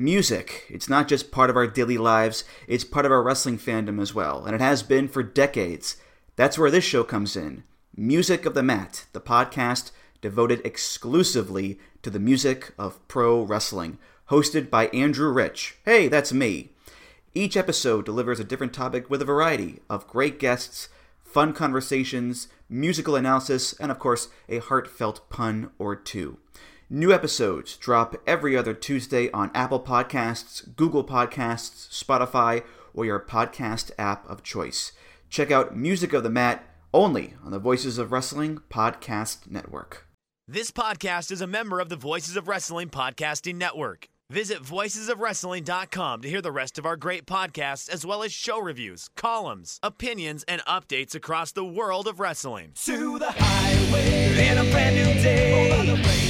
Music. It's not just part of our daily lives, it's part of our wrestling fandom as well, and it has been for decades. That's where this show comes in. Music of the Mat, the podcast devoted exclusively to the music of pro wrestling, hosted by Andrew Rich. Hey, that's me. Each episode delivers a different topic with a variety of great guests, fun conversations, musical analysis, and of course, a heartfelt pun or two. New episodes drop every other Tuesday on Apple Podcasts, Google Podcasts, Spotify, or your podcast app of choice. Check out Music of the Mat only on the Voices of Wrestling Podcast Network. This podcast is a member of the Voices of Wrestling Podcasting Network. Visit voicesofwrestling.com to hear the rest of our great podcasts, as well as show reviews, columns, opinions, and updates across the world of wrestling. To the highway in a brand new day.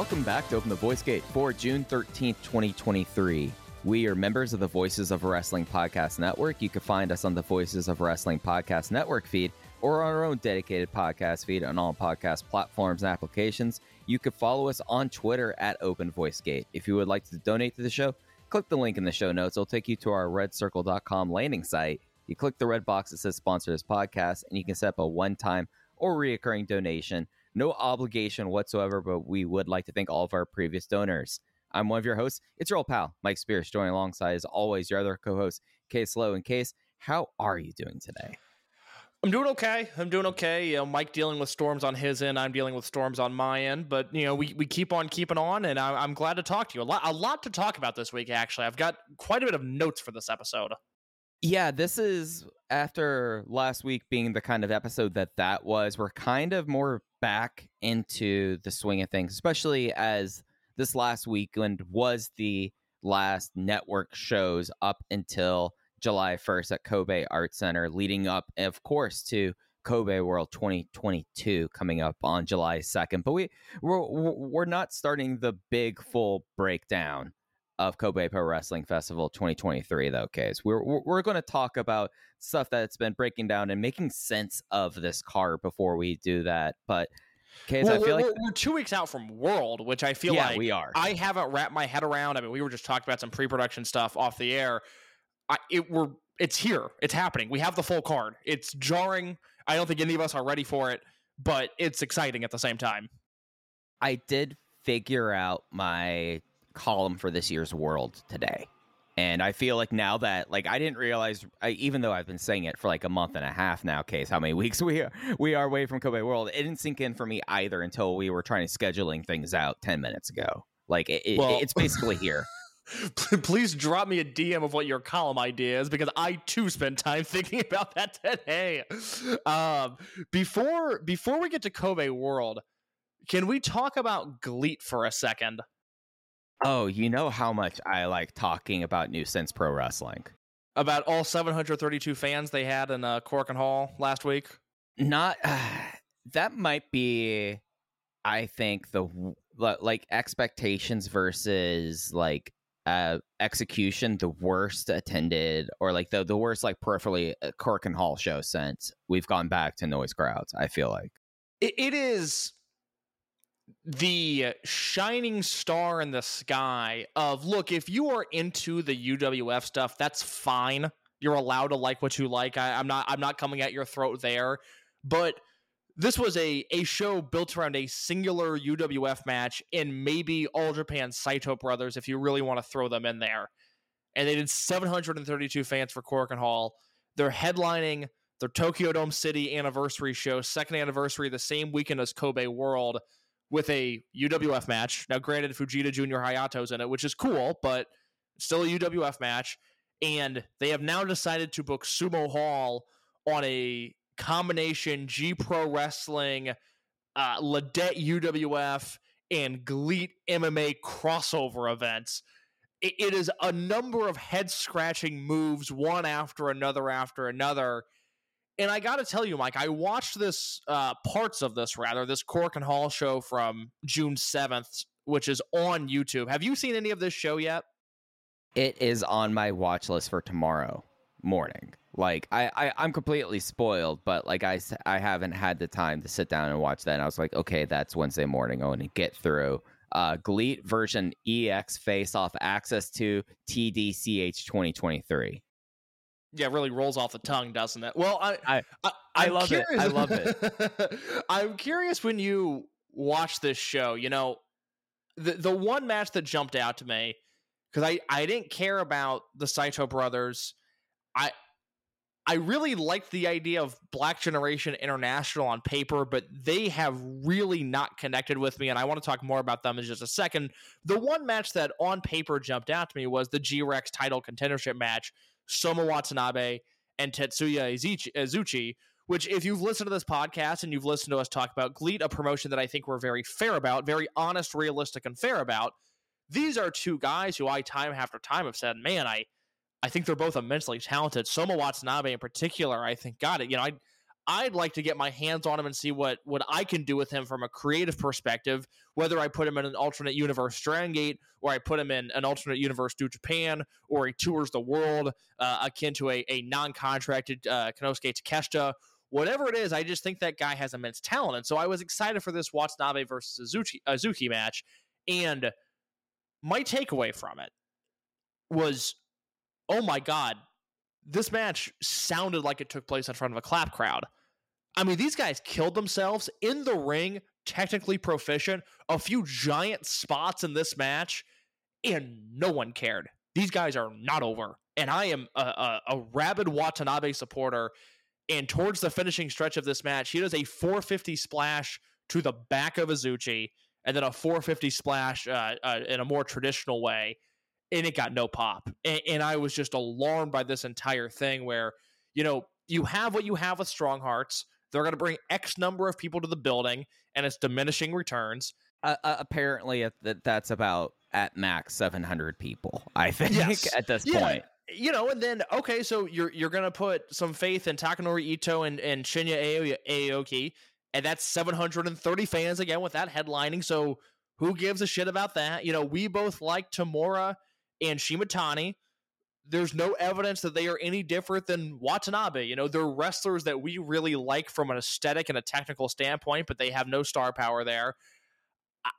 Welcome back to Open the Voice Gate for June 13th, 2023. We are members of the Voices of Wrestling Podcast Network. You can find us on the Voices of Wrestling Podcast Network feed or on our own dedicated podcast feed on all podcast platforms and applications. You can follow us on Twitter at Open Voice Gate. If you would like to donate to the show, click the link in the show notes. It'll take you to our redcircle.com landing site. You click the red box that says sponsor this podcast, and you can set up a one time or reoccurring donation. No obligation whatsoever, but we would like to thank all of our previous donors. I'm one of your hosts. It's your old pal, Mike Spears, joining alongside, as always, your other co host, Case Lowe. And Case, how are you doing today? I'm doing okay. I'm doing okay. You know, Mike dealing with storms on his end. I'm dealing with storms on my end. But you know, we, we keep on keeping on, and I, I'm glad to talk to you. A lot a lot to talk about this week. Actually, I've got quite a bit of notes for this episode. Yeah, this is after last week being the kind of episode that that was. We're kind of more back into the swing of things, especially as this last weekend was the last network shows up until July 1st at Kobe Art Center, leading up, of course, to Kobe World 2022 coming up on July 2nd. But we we're, we're not starting the big full breakdown of Kobe Pro Wrestling Festival 2023, though, Case. We're, we're, going to talk about stuff that's been breaking down and making sense of this card before we do that. But, Case, Well, I feel we're, like. we're two weeks out from World, which I feel Yeah, like we are. I haven't wrapped my head around. I mean, we were just talking about some pre-production stuff off the air. I, it we're it's here. It's happening. We have the full card. It's jarring. I don't think any of us are ready for it, but it's exciting at the same time. I did figure out my column for this year's World today. And I feel like now that like I didn't realize I, even though I've been saying it for like a month and a half now, case how many weeks we are we are away from Kobe World. It didn't sink in for me either until we were trying to scheduling things out 10 minutes ago. Like it, it- it's basically here. Please drop me a DM of what your column idea is because I too spent time thinking about that today. Um, before before we get to Kobe World, can we talk about GLEAT for a second? Oh, you know how much I like talking about New Sense Pro Wrestling. About all 732 fans they had in uh, Korakuen Hall last week. not that might be i think the like expectations versus like uh execution the worst attended or like the the worst like peripherally uh, korakuen hall show since we've gone back to noise crowds i feel like It, it is the shining star in the sky of look if you are into the uwf stuff that's fine. You're allowed to like what you like. I, i'm not i'm not coming at your throat there. But this was a a show built around a singular uwf match and maybe all japan saito brothers if you really want to throw them in there. And they did 732 fans for korakuen hall. They're headlining their tokyo dome city anniversary show second anniversary the same weekend as kobe world with a UWF match. Now, granted, Fujita Junior Hayato's in it, which is cool, but still a UWF match. And they have now decided to book Sumo Hall on a combination G Pro Wrestling, uh, UWF, and GLEAT MMA crossover events. It, it is a number of head scratching moves, one after another after another. And I got to tell you, Mike, I watched this uh, parts of this rather this Korakuen Hall show from June seventh, which is on YouTube. Have you seen any of this show yet? It is on my watch list for tomorrow morning. Like I, I I'm completely spoiled, but like I, I haven't had the time to sit down and watch that. And I was like, okay, that's Wednesday morning. I want to get through. Uh, GLEAT version EX face off access to TDCH 2023. Yeah, it really rolls off the tongue, doesn't it? Well, I I- I, I love it. I love it. I'm curious when you watch this show. You know, the the one match that jumped out to me because I I didn't care about the Saito brothers. I I really liked the idea of Black Generation International on paper, but they have really not connected with me, and I want to talk more about them in just a second. The one match that on paper jumped out to me was the G Rex title contendership match, Soma Watanabe and Tetsuya Izuchi- which, if you've listened to this podcast and you've listened to us talk about GLEAT, a promotion that I think we're very fair about, very honest, realistic, and fair about, these are two guys who I, time after time, have said, man, I. I think they're both immensely talented. Soma Watanabe in particular, I think got it. You know, I'd I'd like to get my hands on him and see what what I can do with him from a creative perspective. Whether I put him in an alternate universe Dragon Gate, or I put him in an alternate universe New Japan, or he tours the world uh, akin to a, a non-contracted uh, Konosuke Takeshita. Whatever it is, I just think that guy has immense talent, and so I was excited for this Watanabe versus Azuki, Azuki match. And my takeaway from it was oh my god, this match sounded like it took place in front of a clap crowd. I mean, these guys killed themselves in the ring, technically proficient, a few giant spots in this match, and no one cared. These guys are not over. And I am a, a, a rabid Watanabe supporter. And towards the finishing stretch of this match, he does a 450 splash to the back of Azuchi, and then a 450 splash uh, uh, in a more traditional way and it got no pop. And, and, I was just alarmed by this entire thing where, you know, you have what you have with Strong Hearts. They're going to bring X number of people to the building, and it's diminishing returns. Uh, uh, apparently, that that's about at max 700 people. I think Yes. at this Yeah. point. You know, and then okay, so you're you're gonna put some faith in Takanori Ito and and Shinya Aoy- Aoki, and that's 730 fans again with that headlining. So who gives a shit about that? You know, we both like Tamura and Shimatani. There's no evidence that they are any different than Watanabe. You know, they're wrestlers that we really like from an aesthetic and a technical standpoint, but they have no star power there. I-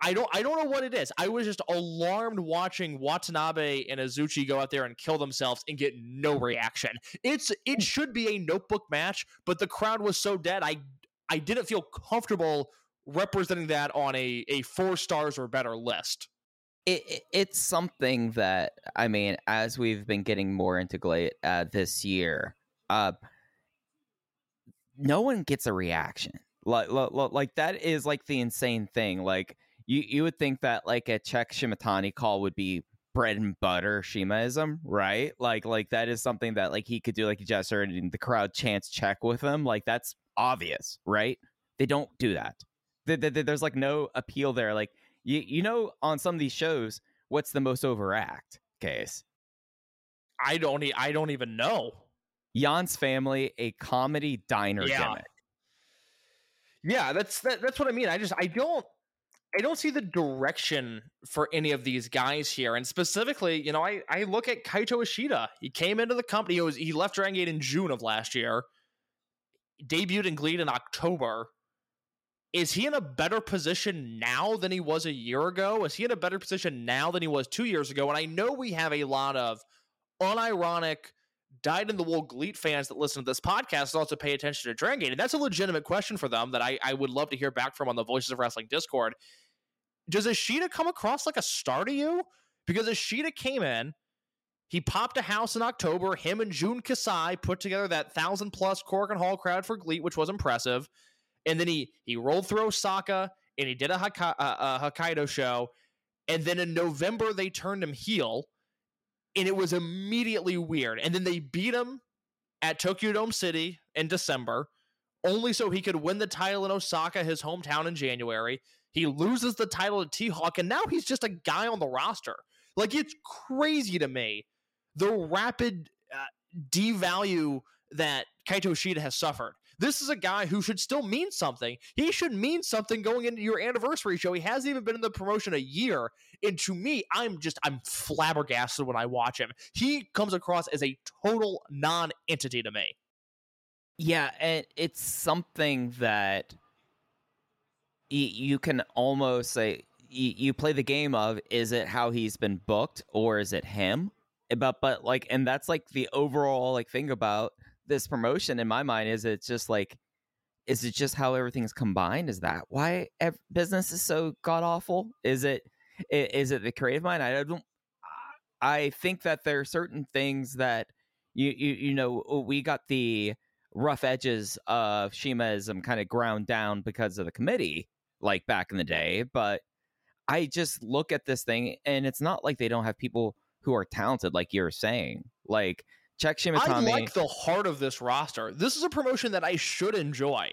I don't I don't know what it is. I was just alarmed watching Watanabe and Azuchi go out there and kill themselves and get no mm-hmm. reaction. It's it mm. should be a notebook match, but the crowd was so dead. I I didn't feel comfortable representing that on a a 4 stars or better list. It, it- it's something that I mean, as we've been getting more into GLEAT uh, this year, uh, no one gets a reaction. Like, like, that is like the insane thing. Like you, you would think that like a Check Shimatani call would be bread and butter Shimaism, right? Like, like that is something that like he could do like a gesture and the crowd chants check with him. Like that's obvious, right? They don't do that. There- there- There's like no appeal there. Like you you know on some of these shows what's the most overact case I don't e- I don't even know. Jan's family a comedy diner Yeah. gimmick Yeah, that's that, that's what I mean. I just I don't I don't see the direction for any of these guys here. And specifically, you know, I, I look at Kaito Ishida. He came into the company. He was he left Dragon Gate in June of last year. Debuted in GLEAT in October. Is he in a better position now than he was a year ago? Is he in a better position now than he was two years ago? And I know we have a lot of unironic, dyed in the wool GLEAT fans that listen to this podcast and also pay attention to Dragon Gate. And that's a legitimate question for them that I, I would love to hear back from on the Voices of Wrestling Discord. Does Ishida come across like a star to you? Because Ishida came in, he popped a house in October. Him and Jun Kasai put together that thousand plus Korakuen Hall crowd for GLEAT, which was impressive. And then he he rolled through Osaka and he did a, Hokka- uh, a Hokkaido show, and then in November they turned him heel, and it was immediately weird. And then they beat him at Tokyo Dome City in December, only so he could win the title in Osaka, his hometown, in January. He loses the title to T Hawk, and now he's just a guy on the roster. Like it's crazy to me the rapid uh, devalue that Kaito Ishida has suffered. This is a guy who should still mean something. He should mean something going into your anniversary show. He hasn't even been in the promotion a year. And to me, I'm just I'm flabbergasted when I watch him. He comes across as a total non-entity to me. Yeah, and it's something that you can almost say you play the game of is it how he's been booked or is it him? But but like and that's like the overall like thing about this promotion in my mind is it's just like is it just how everything's combined? Is that why ev- business is so god awful? Is it is it the creative mind? I don't i think that there are certain things that you you, you know oh, we got the rough edges of shimaism kind of ground down because of the committee like back in the day but i just look at this thing and it's not like they don't have people who are talented like you're saying. Like check shimatani I like the heart of this roster. This is a promotion that I should enjoy.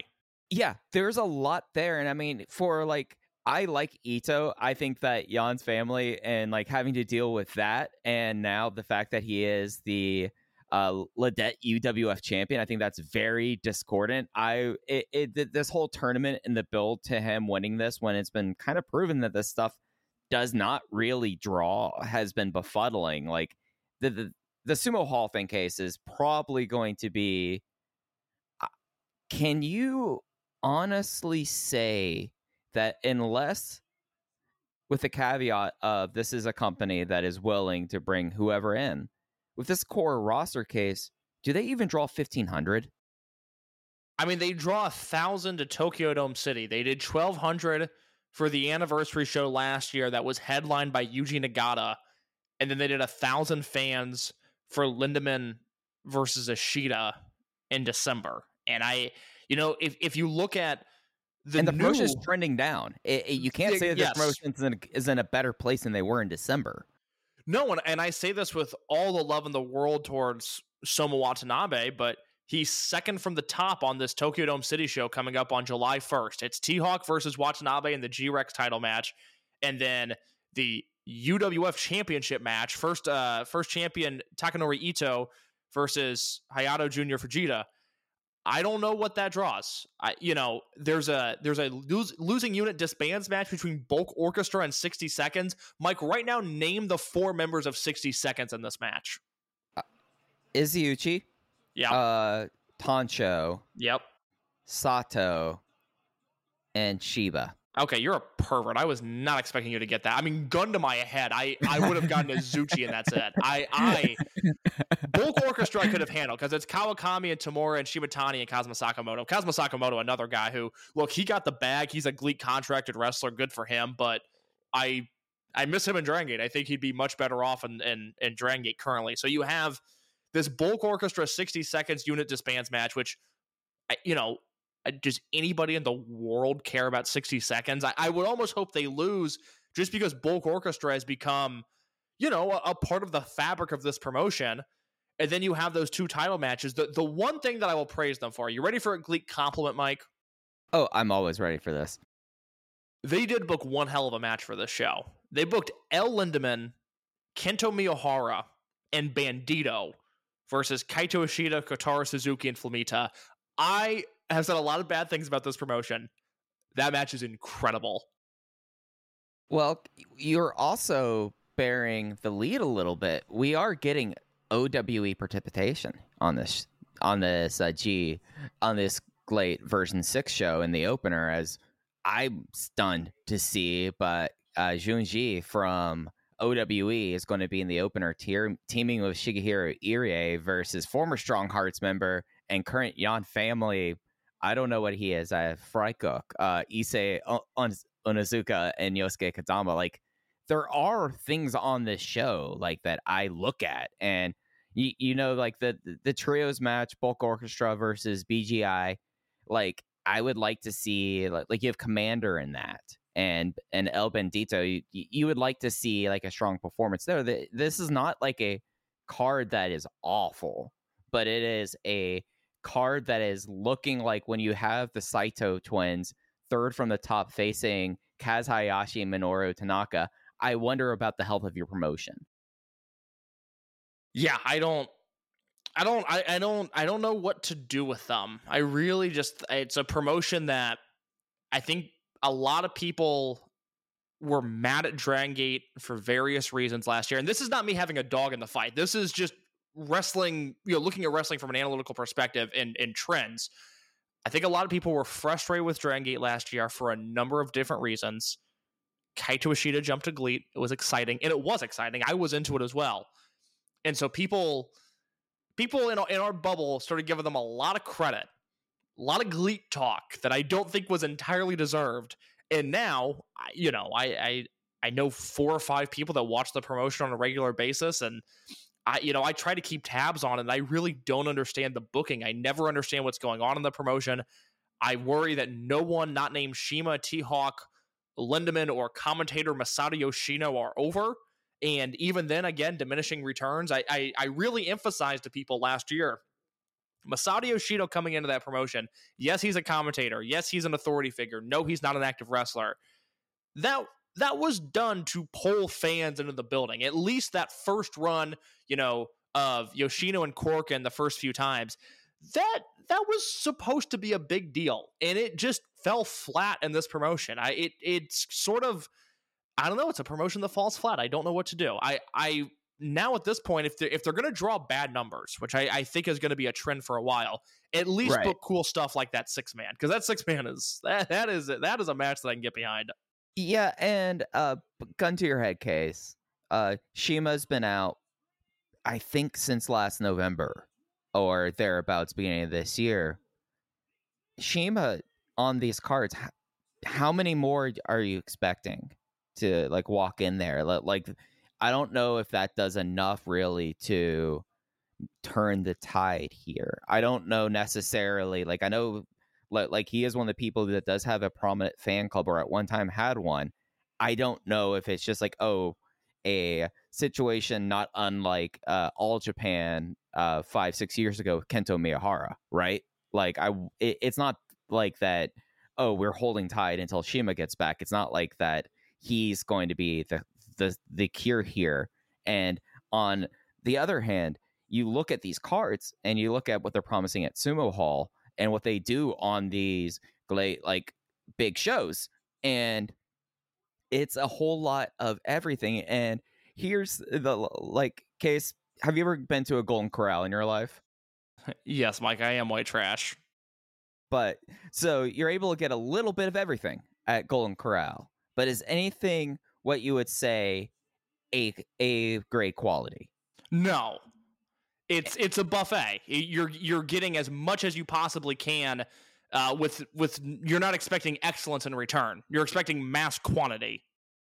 yeah, there's a lot there. And I mean, for like, I like Ito. I think that Jan's family and like having to deal with that, and now the fact that he is the uh LIDET UWF champion, I think that's very discordant. I it, it this whole tournament and the build to him winning this when it's been kind of proven that this stuff does not really draw has been befuddling. Like the the, the sumo hall thing case is probably going to be. uh, Can you honestly say that unless with the caveat of this is a company that is willing to bring whoever in with this core roster case do they even draw 1500 I mean, they draw a thousand to Tokyo Dome City. They did twelve hundred for the anniversary show last year that was headlined by Yuji Nagata, and then they did a thousand fans for Lindaman versus Ishida in December. And I, you know, if if you look at the, and the promotion is trending down it, it- you can't say that yes. the promotion is in, a, is in a better place than they were in december No, and, and I say this with all the love in the world towards Soma Watanabe, but he's second from the top on this Tokyo Dome City show coming up on July 1st. It's T Hawk versus Watanabe in the G Rex title match, and then the UWF Championship match. First, uh, first champion Takanori Ito versus Hayato Junior Fujita. I don't know what that draws. I, you know, there's a there's a lose, losing unit disbands match between Bulk Orchestra and 60 Seconds. Mike, right now, name the four members of 60 Seconds in this match. izuchi Yeah. uh poncho yep. sato and shiba Okay, you're a pervert. I was not expecting you to get that. I mean, gun to my head, I I would have gotten Azuchi and that's it. I I Bulk Orchestra I could have handled because it's Kawakami and Tamura and Shimatani and Kazuma Sakamoto. Kazuma Sakamoto, another guy who look, he got the bag. He's a GLEAT contracted wrestler, good for him. But I I miss him in Dragon Gate. I think he'd be much better off in in, in Dragon Gate currently. So you have this Bulk Orchestra 60 seconds unit disbands match, which you know Uh, does anybody in the world care about 60 seconds? I, I would almost hope they lose just because Bulk Orchestra has become, you know, a, a part of the fabric of this promotion. And then you have those two title matches. The the one thing that I will praise them for, Are you ready for a GLEAT compliment, Mike? oh i'm always ready for this They did book one hell of a match for this show. They booked El Lindaman, Kento Miyahara, and Bandito versus Kaito Ishida, Kotaro Suzuki, and Flamita. I have said a lot of bad things about this promotion. That match is incredible. Well, you're also bearing the lead a little bit. We are getting OWE participation on this on this uh, G on this late version six show in the opener. As I'm stunned to see, but uh, Junji from OWE is going to be in the opener, tier, teaming with Shigehiro Irie versus former Strong Hearts member and current Yan family. I don't know what he is. I have Freicook, uh, Issei O- On- Onitsuka, and Yosuke Kadama. Like, there are things on this show like that I look at, and you, you know, like the the trios match, Bulk Orchestra versus BGI. Like, I would like to see like, like you have Commander in that and and El Bandito. You, you would like to see like a strong performance there. This is not like a card that is awful, but it is a card that is looking like when you have the Saito twins third from the top facing Kaz Hayashi and Minoru Tanaka. I wonder about the health of your promotion. Yeah, I don't I don't I, I don't I don't know what to do with them. I really just it's a promotion that I think a lot of people were mad at Dragon Gate for various reasons last year. And this is not me having a dog in the fight. This is just wrestling, you know, looking at wrestling from an analytical perspective and, and trends. I think a lot of people were frustrated with Dragon Gate last year for a number of different reasons. Kaito Ishida jumped to GLEAT. It was exciting, and it was exciting. I was into it as well. And so people people in our, in our bubble started giving them a lot of credit, a lot of GLEAT talk that I don't think was entirely deserved. And now, you know, I, I I know four or five people that watch the promotion on a regular basis, and I, you know, I try to keep tabs on it. And I really don't understand the booking. I never understand what's going on in the promotion. I worry that no one not named Shima, T Hawk, Lindaman, or commentator Masato Yoshino are over. And even then, again, diminishing returns. I, I, I really emphasized to people last year Masato Yoshino coming into that promotion. Yes, he's a commentator. Yes, he's an authority figure. No, he's not an active wrestler. That that was done to pull fans into the building. At least that first run, you know, of Yoshino and Korakuen the first few times. That that was supposed to be a big deal, and it just fell flat in this promotion. I it it's sort of I don't know. It's a promotion that falls flat. I don't know what to do. I I now at this point, if they're if they're going to draw bad numbers, which I, I think is going to be a trend for a while, at least right. book cool stuff like that six man because that six man is that that is that is a match that I can get behind. Yeah, and uh, gun to your head case. Uh, Shima's been out, I think, since last November or thereabouts, beginning of this year. Shima on these cards, how many more are you expecting? to like walk in there. Like I don't know if that does enough really to turn the tide here. I don't know necessarily. Like I know like he is one of the people that does have a prominent fan club or at one time had one. I don't know if it's just like oh a situation not unlike uh, all Japan uh, five six years ago Kento Miyahara, right? Like I, it, it's not like that. Oh, we're holding tight until Shima gets back. It's not like that he's going to be the the the cure here. And on the other hand, you look at these cards and you look at what they're promising at Sumo Hall and what they do on these like big shows, and it's a whole lot of everything. And here's the like case. Have you ever been to a Golden Corral in your life? Yes, Mike. I am white trash. But so you're able to get a little bit of everything at Golden Corral but is anything what you would say a a great quality? No. It's it's a buffet. You're you're getting as much as you possibly can uh, with with you're not expecting excellence in return. You're expecting mass quantity.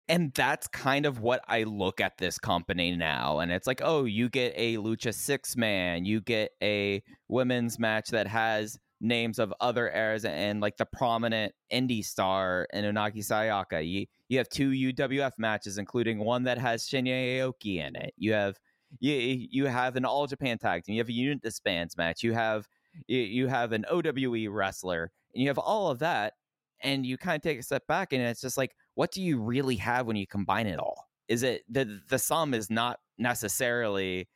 And that's kind of what I look at this company now. And it's like, oh, you get a Lucha six man, you get a women's match that has names of other eras and like the prominent indie star in Unagi Sayaka. You you have two UWF matches, including one that has Shinya Aoki in it. You have you you have an All Japan tag team. You have a unit disbands match. You have you, have an OWE wrestler, and you have all of that. And you kind of take a step back, and it's just like, what do you really have when you combine it all? Is it the the sum is not necessarily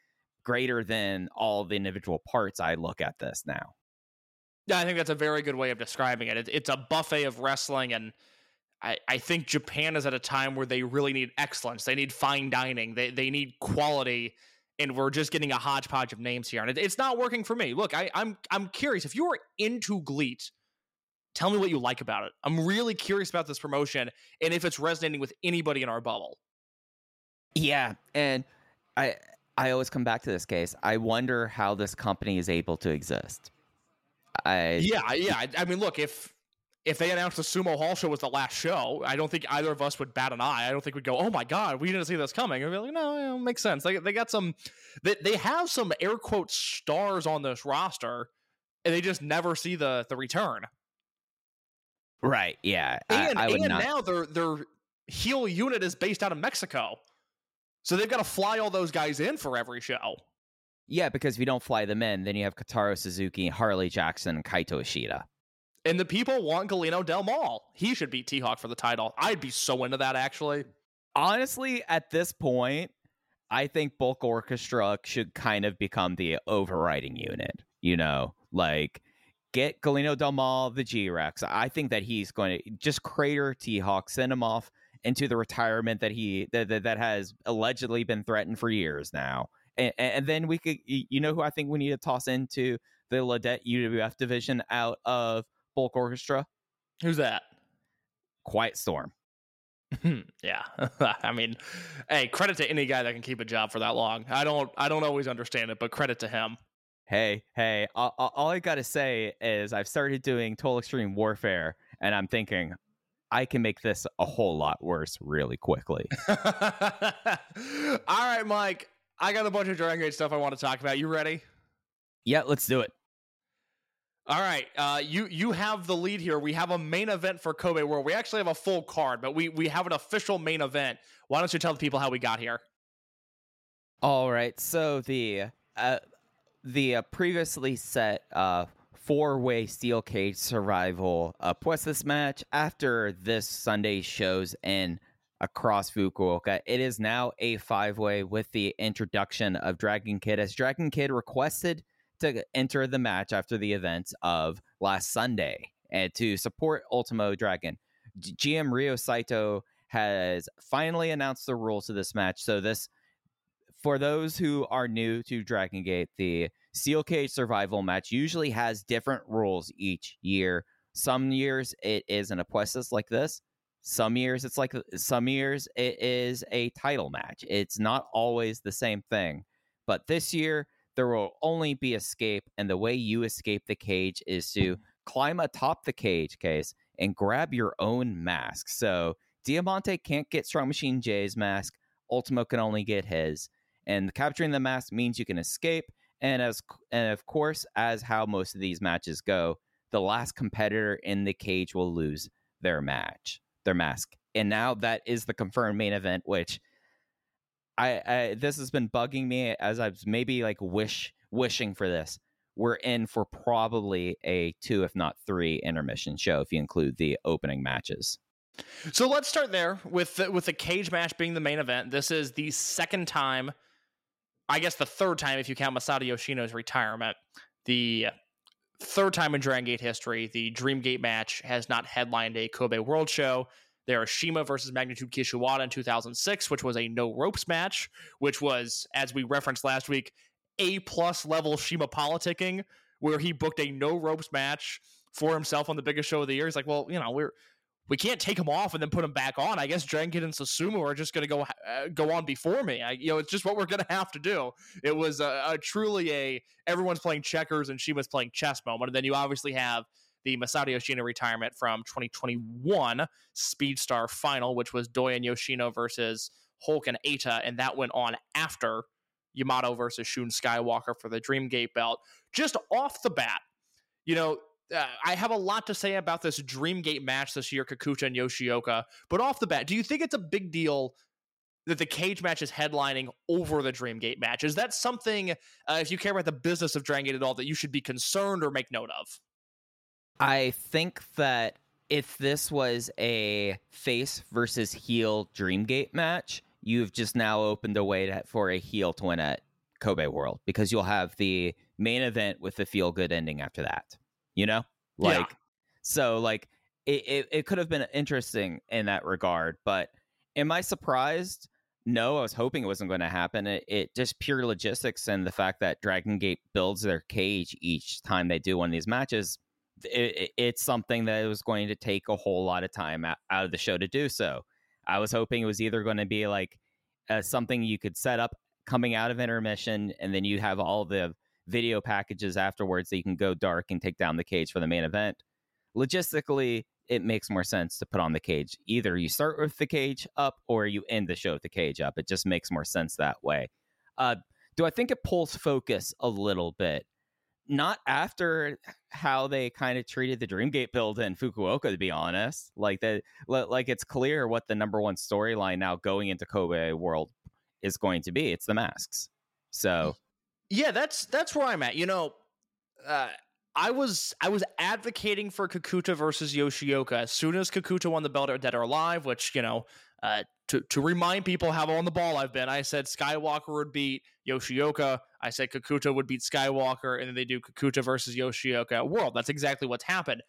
greater than all the individual parts? I look at this now. Yeah, I think that's a very good way of describing it it's a buffet of wrestling, and I, I think Japan is at a time where they really need excellence. They need fine dining. They they need quality, and we're just getting a hodgepodge of names here, and it, it's not working for me. Look, I, I'm I'm curious if you are into GLEAT. Tell me what you like about it. I'm really curious about this promotion and if it's resonating with anybody in our bubble. Yeah, and I I always come back to this case. I wonder how this company is able to exist I yeah, yeah. I, I mean, look if if they announced the Sumo Hall show was the last show, I don't think either of us would bat an eye. I don't think we'd go, "Oh my god, we didn't see this coming." I'd be like, "No, it makes sense." They they got some, they they have some air quote stars on this roster, and they just never see the the return. Right. Yeah. And, I, would and not. now their their heel unit is based out of Mexico. So they've got to fly all those guys in for every show. Yeah, because if you don't fly them in, then you have Kotaro Suzuki, Hartley Jackson, and Kaito Ishida. And the people want Galeno Del Mal. He should beat T Hawk for the title. I'd be so into that actually. Honestly, at this point, I think Bulk Orchestra should kind of become the overriding unit. You know, like get Galeno Del Mal, the G Rex. I think that he's going to just crater T Hawk, send him off into the retirement that he that, that, that has allegedly been threatened for years now. And, and then we could, you know, who I think we need to toss into the LIDET UWF division out of Bulk Orchestra? Who's that? Quiet Storm. Hmm, yeah. I mean, hey, credit to any guy that can keep a job for that long. I don't I don't always understand it, but credit to him. Hey, hey, all, all- I got to say is I've started doing Total Extreme Warfare, and I'm thinking I can make this a whole lot worse really quickly. All right, Mike. I got a bunch of Dragon Gate stuff I want to talk about. You ready? yeah, let's do it. All right, uh, you you have the lead here. We have a main event for Kobe World. We actually have a full card, but we we have an official main event. Why don't you tell the people how we got here? All right, so the uh, the uh, previously set uh, four-way steel cage survival uh, puts this match after this Sunday's shows in across Fukuoka. It is now a five-way with the introduction of Dragon Kid, as Dragon Kid requested to enter the match after the events of last Sunday and to support Ultimo Dragon. GM Ryo Saito has finally announced the rules of this match. So this for those who are new to Dragon Gate, the Steel Cage Survival match usually has different rules each year. Some years it is an apuestas like this. Some years it's like some years it is a title match. It's not always the same thing. But this year there will only be escape, and the way you escape the cage is to climb atop the cage case and grab your own mask. So Diamante can't get Strong Machine J's mask. Ultimo can only get his and capturing the mask means you can escape and as and of course as how most of these matches go the last competitor in the cage will lose their match their mask and now that is the confirmed main event which I, I this has been bugging me as I've maybe like wish wishing for this we're in for probably a two if not three intermission show if you include the opening matches So let's start there with the, with the cage match being the main event. This is the second time, I guess the third time if you count Masato Yoshino's retirement. The third time in Dragon Gate history, the Dreamgate match has not headlined a Kobe World Show. There was Shima versus Magnitude Kishiwada in 2006, which was a no ropes match, which was, as we referenced last week, A plus level Shima politicking, where he booked a no ropes match for himself on the biggest show of the year. He's like, well, you know, we're we can't take him off and then put him back on. I guess Dragon and Susumu are just going to go uh, go on before me. I, you know, it's just what we're going to have to do. It was a, a truly a everyone's playing checkers and Shima's playing chess moment. And then you obviously have the Masato Yoshino retirement from 2021 Speedstar final, which was Doyen Yoshino versus Hulk and Eita, and that went on after Yamato versus Shun Skywalker for the Dreamgate belt. Just off the bat, you know, uh, I have a lot to say about this Dreamgate match this year, Kakuta and Yoshioka. But off the bat, do you think it's a big deal that the cage match is headlining over the Dreamgate match? Is that something, uh, if you care about the business of Dragon Gate at all, that you should be concerned or make note of? I think that if this was a face versus heel Dreamgate match, you've just now opened a way to, for a heel to win at Kobe World because you'll have the main event with the feel good ending after that. You know, Yeah. like so, like it, it, it could have been interesting in that regard. But am I surprised? No, I was hoping it wasn't going to happen. It, it just pure logistics and the fact that Dragon Gate builds their cage each time they do one of these matches it, it- it's something that was going to take a whole lot of time out, out of the show to do so. I was hoping it was either going to be like uh, something you could set up coming out of intermission, and then you have all the video packages afterwards that you can go dark and take down the cage for the main event. Logistically, it makes more sense to put on the cage. Either you start with the cage up or you end the show with the cage up. It just makes more sense that way. Uh, do I think it pulls focus a little bit? Not after how they kind of treated the Dreamgate build in Fukuoka, to be honest. Like that, like it's clear what the number one storyline now going into Kobe World is going to be. It's the masks. So, yeah, that's that's where I'm at. You know, uh, I was I was advocating for Kakuta versus Yoshioka as soon as Kakuta won the belt at Dead or Alive, which you know, uh, to to remind people how on the ball I've been. I said Skywalker would beat Yoshioka. I said Kakuta would beat Skywalker, and then they do Kakuta versus Yoshioka at World. That's exactly what's happened.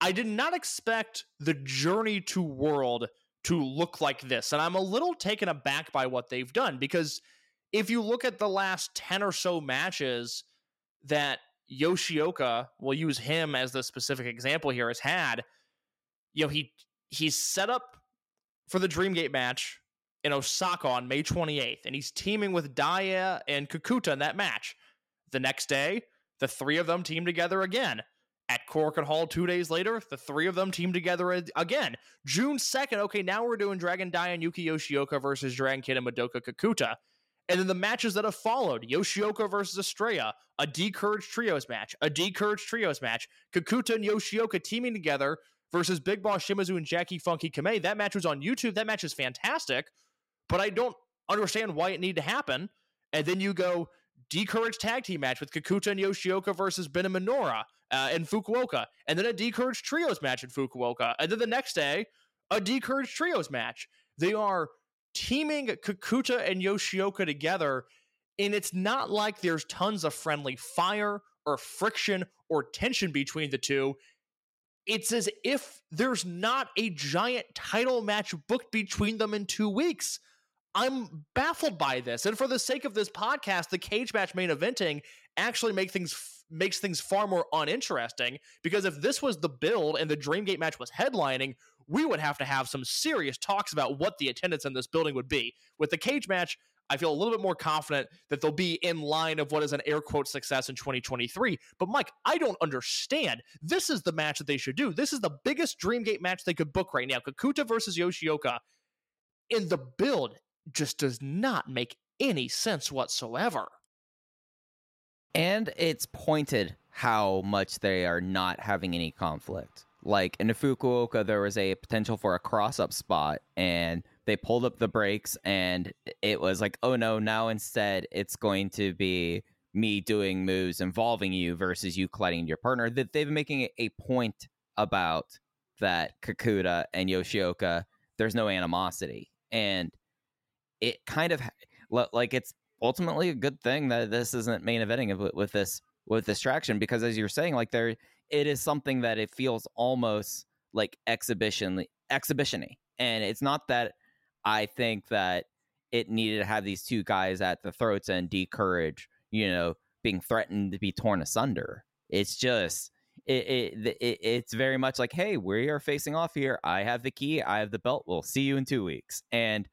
I did not expect the journey to World to look like this, and I'm a little taken aback by what they've done because if you look at the last ten or so matches that Yoshioka, we'll use him as the specific example here, has had, you know, he he's set up for the Dreamgate match in Osaka on May 28th, and he's teaming with Dia and Kakuta in that match. The next day, the three of them team together again. At Korakuen Hall two days later, the three of them team together again. June 2nd, okay, now we're doing Dragon Dia and Yuki Yoshioka versus Dragon Kid and Madoka Kakuta. And then the matches that have followed Yoshioka versus Estrella, a D'courage Trios match, a D'courage Trios match, Kakuta and Yoshioka teaming together versus Big Boss Shimizu and Jackie Funky Kamei. That match was on YouTube. That match is fantastic, but I don't understand why it needed to happen. And then you go D'courage tag team match with Kakuta and Yoshioka versus Ben and Minoura uh, in Fukuoka, and then a D'courage Trios match in Fukuoka. And then the next day, a D'courage Trios match. They are teaming Kakuta and Yoshioka together, and it's not like there's tons of friendly fire or friction or tension between the two. It's as if there's not a giant title match booked between them in two weeks. I'm baffled by this. And for the sake of this podcast, the cage match main eventing actually make things makes things far more uninteresting because if this was the build and the Dreamgate match was headlining, we would have to have some serious talks about what the attendance in this building would be. With the cage match, I feel a little bit more confident that they'll be in line of what is an air quote success in 2023. But Mike, I don't understand. This is the match that they should do. This is the biggest Dreamgate match they could book right now. Kakuta versus Yoshioka. In the build just does not make any sense whatsoever. And it's pointed how much they are not having any conflict. Like in Fukuoka, there was a potential for a cross up spot, and they pulled up the brakes, and it was like, oh no, now instead it's going to be me doing moves involving you versus you colliding your partner. That they've been making a point about that Kakuta and Yoshioka, there's no animosity. And it kind of like it's ultimately a good thing that this isn't main eventing with, with this with distraction because as you're saying like there it is something that it feels almost like exhibition exhibitiony and it's not that i think that it needed to have these two guys at the throats and D'courage you know being threatened to be torn asunder. It's just it, it, it, it's very much like hey we are facing off here. I have the key. I have the belt. We'll see you in two weeks. And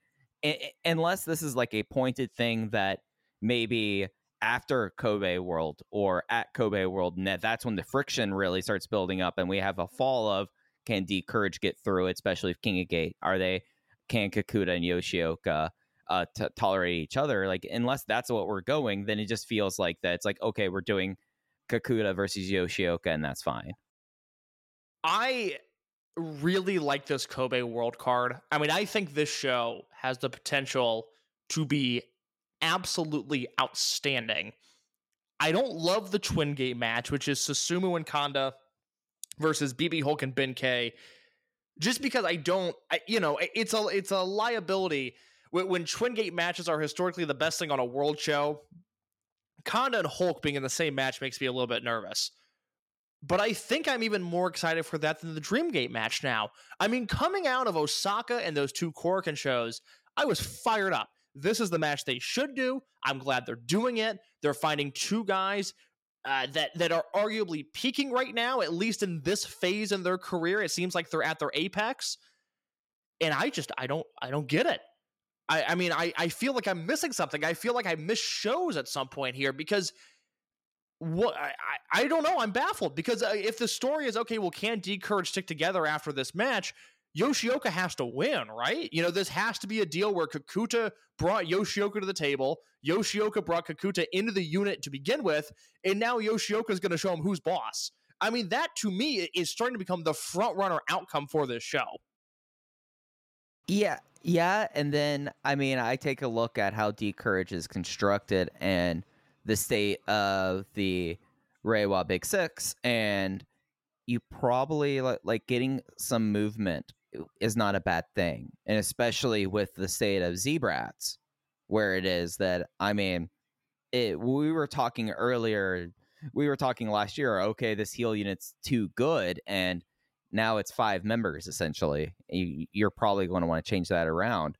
unless this is like a pointed thing that maybe after Kobe World or at Kobe World Net, that's when the friction really starts building up, and we have a fall of can D'courage get through it, especially if King of Gate are they can Kakuta and Yoshioka uh, tolerate each other? Like unless that's what we're going, then it just feels like that. It's like okay, we're doing Kakuta versus Yoshioka, and that's fine. I really like this Kobe World card. I mean, I think this show has the potential to be absolutely outstanding. I don't love the Twin Gate match, which is Susumu and Kanda versus BB Hulk and Ben K. Just because I don't, I, you know, it's a it's a liability when, when Twin Gate matches are historically the best thing on a world show. Kanda and Hulk being in the same match makes me a little bit nervous. But I think I'm even more excited for that than the Dreamgate match now. I mean, coming out of Osaka and those two Korakuen shows, I was fired up. This is the match they should do. I'm glad they're doing it. They're finding two guys uh, that that are arguably peaking right now, at least in this phase in their career. It seems like they're at their apex, and I just I don't I don't get it. I, I mean I I feel like I'm missing something. I feel like I miss shows at some point here because what I, I don't know. I'm baffled because uh, if the story is okay, well, can D'courage stick together after this match? Yoshioka has to win, right? You know, this has to be a deal where Kakuta brought Yoshioka to the table. Yoshioka brought Kakuta into the unit to begin with, and now Yoshioka is going to show him who's boss. I mean, that to me is starting to become the front runner outcome for this show. Yeah, yeah, and then I mean, I take a look at how D Courage is constructed and the state of the Reiwa Big Six, and you probably like, like getting some movement is not a bad thing, and especially with the state of Z-Brats, where it is that I mean, it. We were talking earlier. We were talking last year. Okay, this heal unit's too good, and now it's five members essentially. You, you're probably going to want to change that around.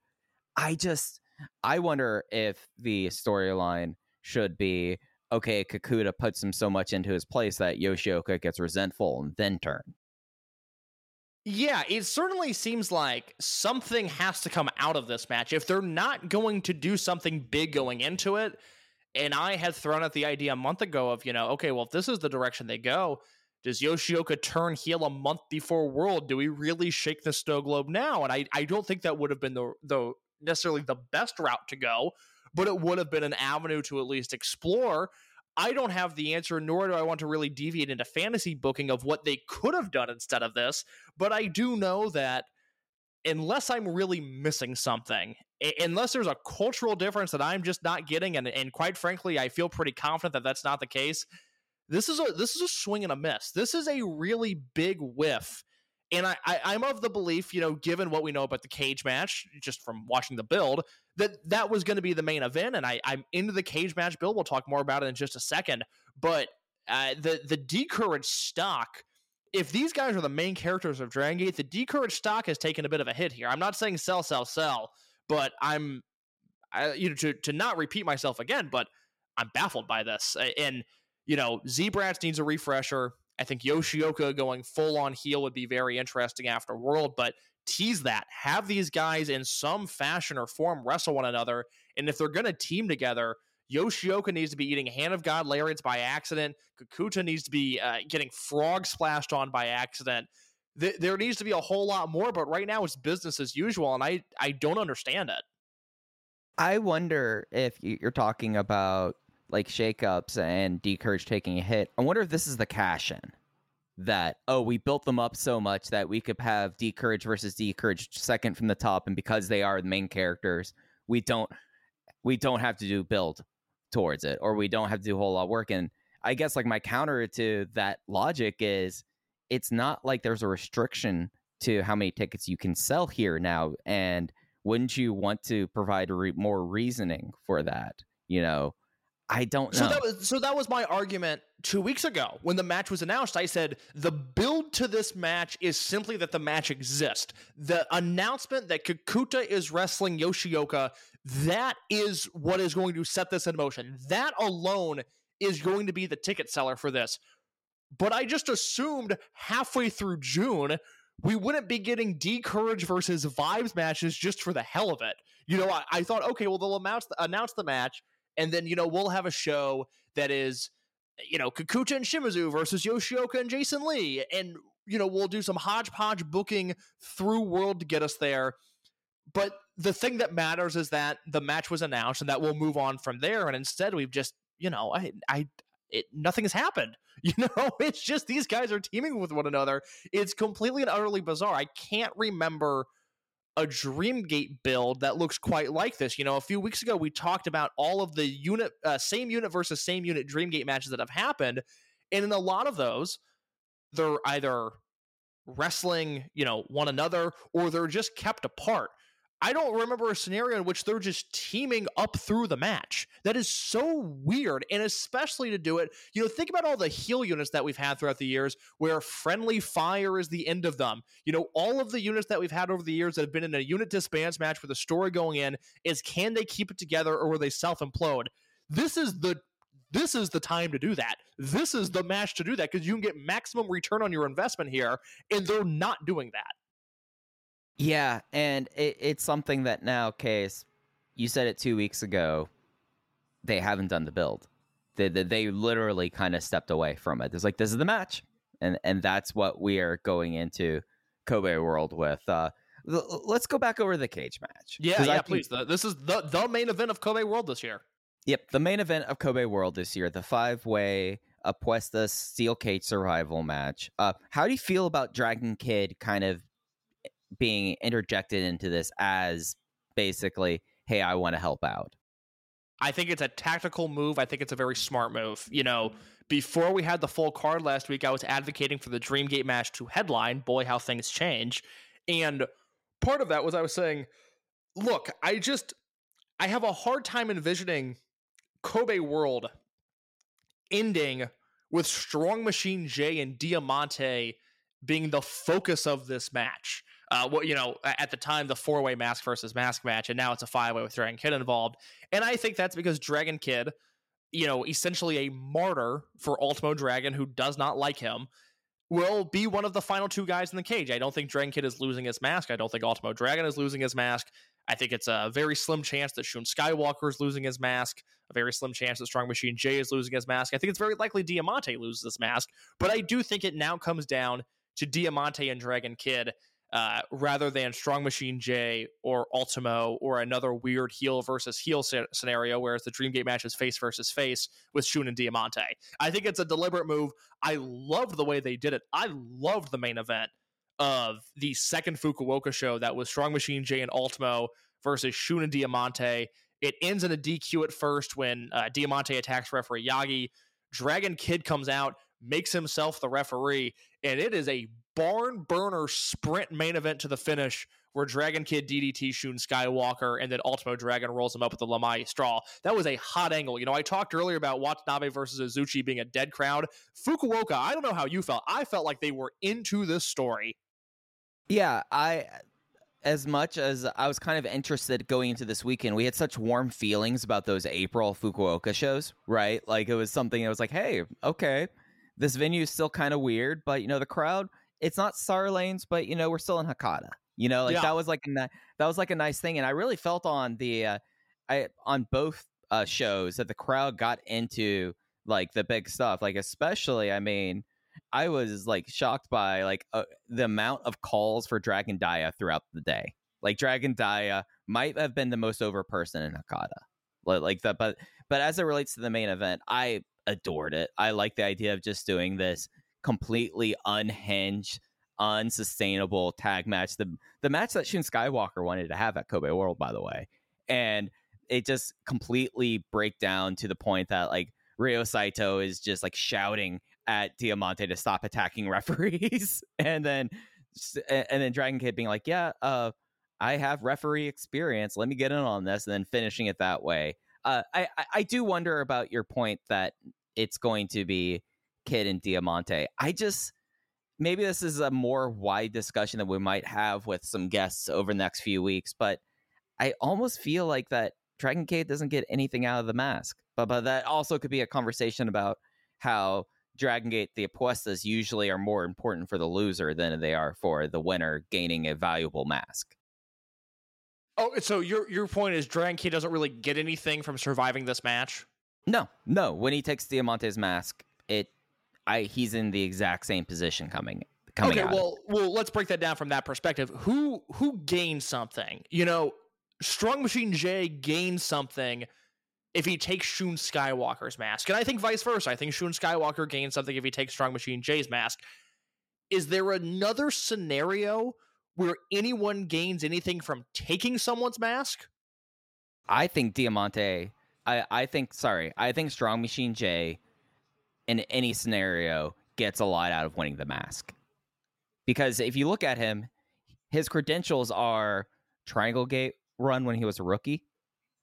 I just, I wonder if the storyline should be okay. Kakuta puts him so much into his place that Yoshioka gets resentful and then turn. Yeah, it certainly seems like something has to come out of this match. If they're not going to do something big going into it, and I had thrown out the idea a month ago of, you know, okay, well, if this is the direction they go, does Yoshioka turn heel a month before World? Do we really shake the snow globe now? And I, I don't think that would have been the, the necessarily the best route to go, but it would have been an avenue to at least explore. I don't have the answer, nor do I want to really deviate into fantasy booking of what they could have done instead of this. But I do know that unless I'm really missing something, unless there's a cultural difference that I'm just not getting, and, and quite frankly, I feel pretty confident that that's not the case. This is a this is a swing and a miss. This is a really big whiff. And I, I am of the belief, you know, given what we know about the cage match, just from watching the build, that that was going to be the main event. And I, I'm into the cage match build. We'll talk more about it in just a second. But uh, the the D'Courage stock if these guys are the main characters of Dragon Gate, the D'Courage stock has taken a bit of a hit here. I'm not saying sell, sell, sell, but I'm, I, you know, to to not repeat myself again, but I'm baffled by this. And you know, Z-Brats needs a refresher. I think Yoshioka going full on heel would be very interesting after World, but tease that. Have these guys in some fashion or form wrestle one another. And if they're going to team together, Yoshioka needs to be eating Hand of God lariats by accident. Kakuta needs to be uh, getting frog splashed on by accident. Th- there needs to be a whole lot more, but right now it's business as usual, and I, I don't understand it. I wonder if you're talking about like shakeups and D'Courage taking a hit. I wonder if this is the cash in that oh we built them up so much that we could have D'Courage versus D'Courage second from the top, and because they are the main characters, we don't we don't have to do build towards it, or we don't have to do a whole lot of work. And I guess like my counter to that logic is it's not like there's a restriction to how many tickets you can sell here now, and wouldn't you want to provide re- more reasoning for that? You know, I don't know. So that was so that was my argument two weeks ago when the match was announced. I said the build to this match is simply that the match exists. The announcement that Kakuta is wrestling Yoshioka, that is what is going to set this in motion. That alone is going to be the ticket seller for this. But I just assumed halfway through June we wouldn't be getting D'Courage versus Vibes matches just for the hell of it. You know, I, I thought, okay, well they'll announce announce the match and then you know we'll have a show that is you know Kakuta and Shimizu versus Yoshioka and Jason Lee, and you know we'll do some hodgepodge booking through World to get us there. But the thing that matters is that the match was announced, and that we'll move on from there. And instead, we've just you know I I it, nothing has happened. You know, it's just these guys are teaming with one another. It's completely and utterly bizarre. I can't remember a Dreamgate build that looks quite like this. You know, a few weeks ago we talked about all of the unit, uh, same unit versus same unit Dreamgate matches that have happened, and in a lot of those, they're either wrestling, you know, one another, or they're just kept apart. I don't remember a scenario in which they're just teaming up through the match. That is so weird. And especially to do it, you know, think about all the heel units that we've had throughout the years where friendly fire is the end of them. You know, all of the units that we've had over the years that have been in a unit disbands match with a story going in is can they keep it together or will they self implode? This is the this is the time to do that. This is the match to do that because you can get maximum return on your investment here, and they're not doing that. Yeah, and it, it's something that now, Case, you said it two weeks ago. They haven't done the build. They, they, they literally kind of stepped away from it. It's like this is the match, and and that's what we are going into Kobe World with. Uh, l- let's go back over the cage match. Yeah, yeah, think- please. The, this is the the main event of Kobe World this year. Yep, the main event of Kobe World this year, the five-way Apuesta Steel Cage Survival match. Uh, how do you feel about Dragon Kid kind of being interjected into this as basically, hey, I want to help out? I think it's a tactical move. I think it's a very smart move. You know, before we had the full card last week, I was advocating for the Dreamgate match to headline. Boy, how things change. And part of that was I was saying, look, I just I have a hard time envisioning Kobe World ending with Strong Machine J and Diamante being the focus of this match. Uh, what you know, at the time, the four way mask versus mask match, and now it's a five way with Dragon Kid involved. And I think that's because Dragon Kid, you know, essentially a martyr for Ultimo Dragon, who does not like him, will be one of the final two guys in the cage. I don't think Dragon Kid is losing his mask. I don't think Ultimo Dragon is losing his mask. I think it's a very slim chance that Shun Skywalker is losing his mask. A very slim chance that Strong Machine J is losing his mask. I think it's very likely Diamante loses his mask. But I do think it now comes down to Diamante and Dragon Kid uh, rather than Strong Machine J or Ultimo or another weird heel versus heel sce- scenario, whereas the Dreamgate match is face versus face with Shun and Diamante. I think it's a deliberate move. I love the way they did it. I loved the main event of the second Fukuoka show that was Strong Machine J and Ultimo versus Shun and Diamante. It ends in a DQ at first when uh, Diamante attacks referee Yagi. Dragon Kid comes out, makes himself the referee, and it is a barn burner sprint main event to the finish where Dragon Kid DDT Shun Skywalker and then Ultimo Dragon rolls him up with the La Magistral. That was a hot angle. You know, I talked earlier about Watanabe versus Azuchi being a dead crowd. Fukuoka, I don't know how you felt. I felt like they were into this story. Yeah, I as much as I was kind of interested going into this weekend, we had such warm feelings about those April Fukuoka shows, right? Like it was something that was like, hey, okay, this venue is still kind of weird, but you know, the crowd, it's not Star Lanes, but you know, we're still in Hakata. You know, like Yeah. that was like a ni- that was like a nice thing, and I really felt on the uh, I on both uh, shows that the crowd got into like the big stuff, like especially, I mean. I was like shocked by like uh, the amount of calls for Dragon Dia throughout the day. Like Dragon Dia might have been the most over person in Hakata. Like, like that, but but as it relates to the main event, I adored it. I like the idea of just doing this completely unhinged, unsustainable tag match. The the match that Shun Skywalker wanted to have at Kobe World, by the way, and it just completely break down to the point that like Ryo Saito is just like shouting at Diamante to stop attacking referees, and then and then Dragon Kid being like, "Yeah, uh, I have referee experience. Let me get in on this," and then finishing it that way. Uh, I- I do wonder about your point that it's going to be Kid and Diamante. I just maybe this is a more wide discussion that we might have with some guests over the next few weeks, but I almost feel like that Dragon Kid doesn't get anything out of the mask. But but that also could be a conversation about how Dragon Gate the apuestas usually are more important for the loser than they are for the winner gaining a valuable mask. Oh, so your your point is Dragon Kid doesn't really get anything from surviving this match? No, no. When he takes Diamante's mask, it I he's in the exact same position coming coming okay, out. well, well, let's break that down from that perspective. Who who gains something? You know, Strong Machine J gains something if he takes Shun Skywalker's mask, and I think vice versa. I think Shun Skywalker gains something if he takes Strong Machine J's mask. Is there another scenario where anyone gains anything from taking someone's mask? I think Diamante. I I think sorry. I think Strong Machine J in any scenario gets a lot out of winning the mask. Because if you look at him, his credentials are Triangle Gate run when he was a rookie.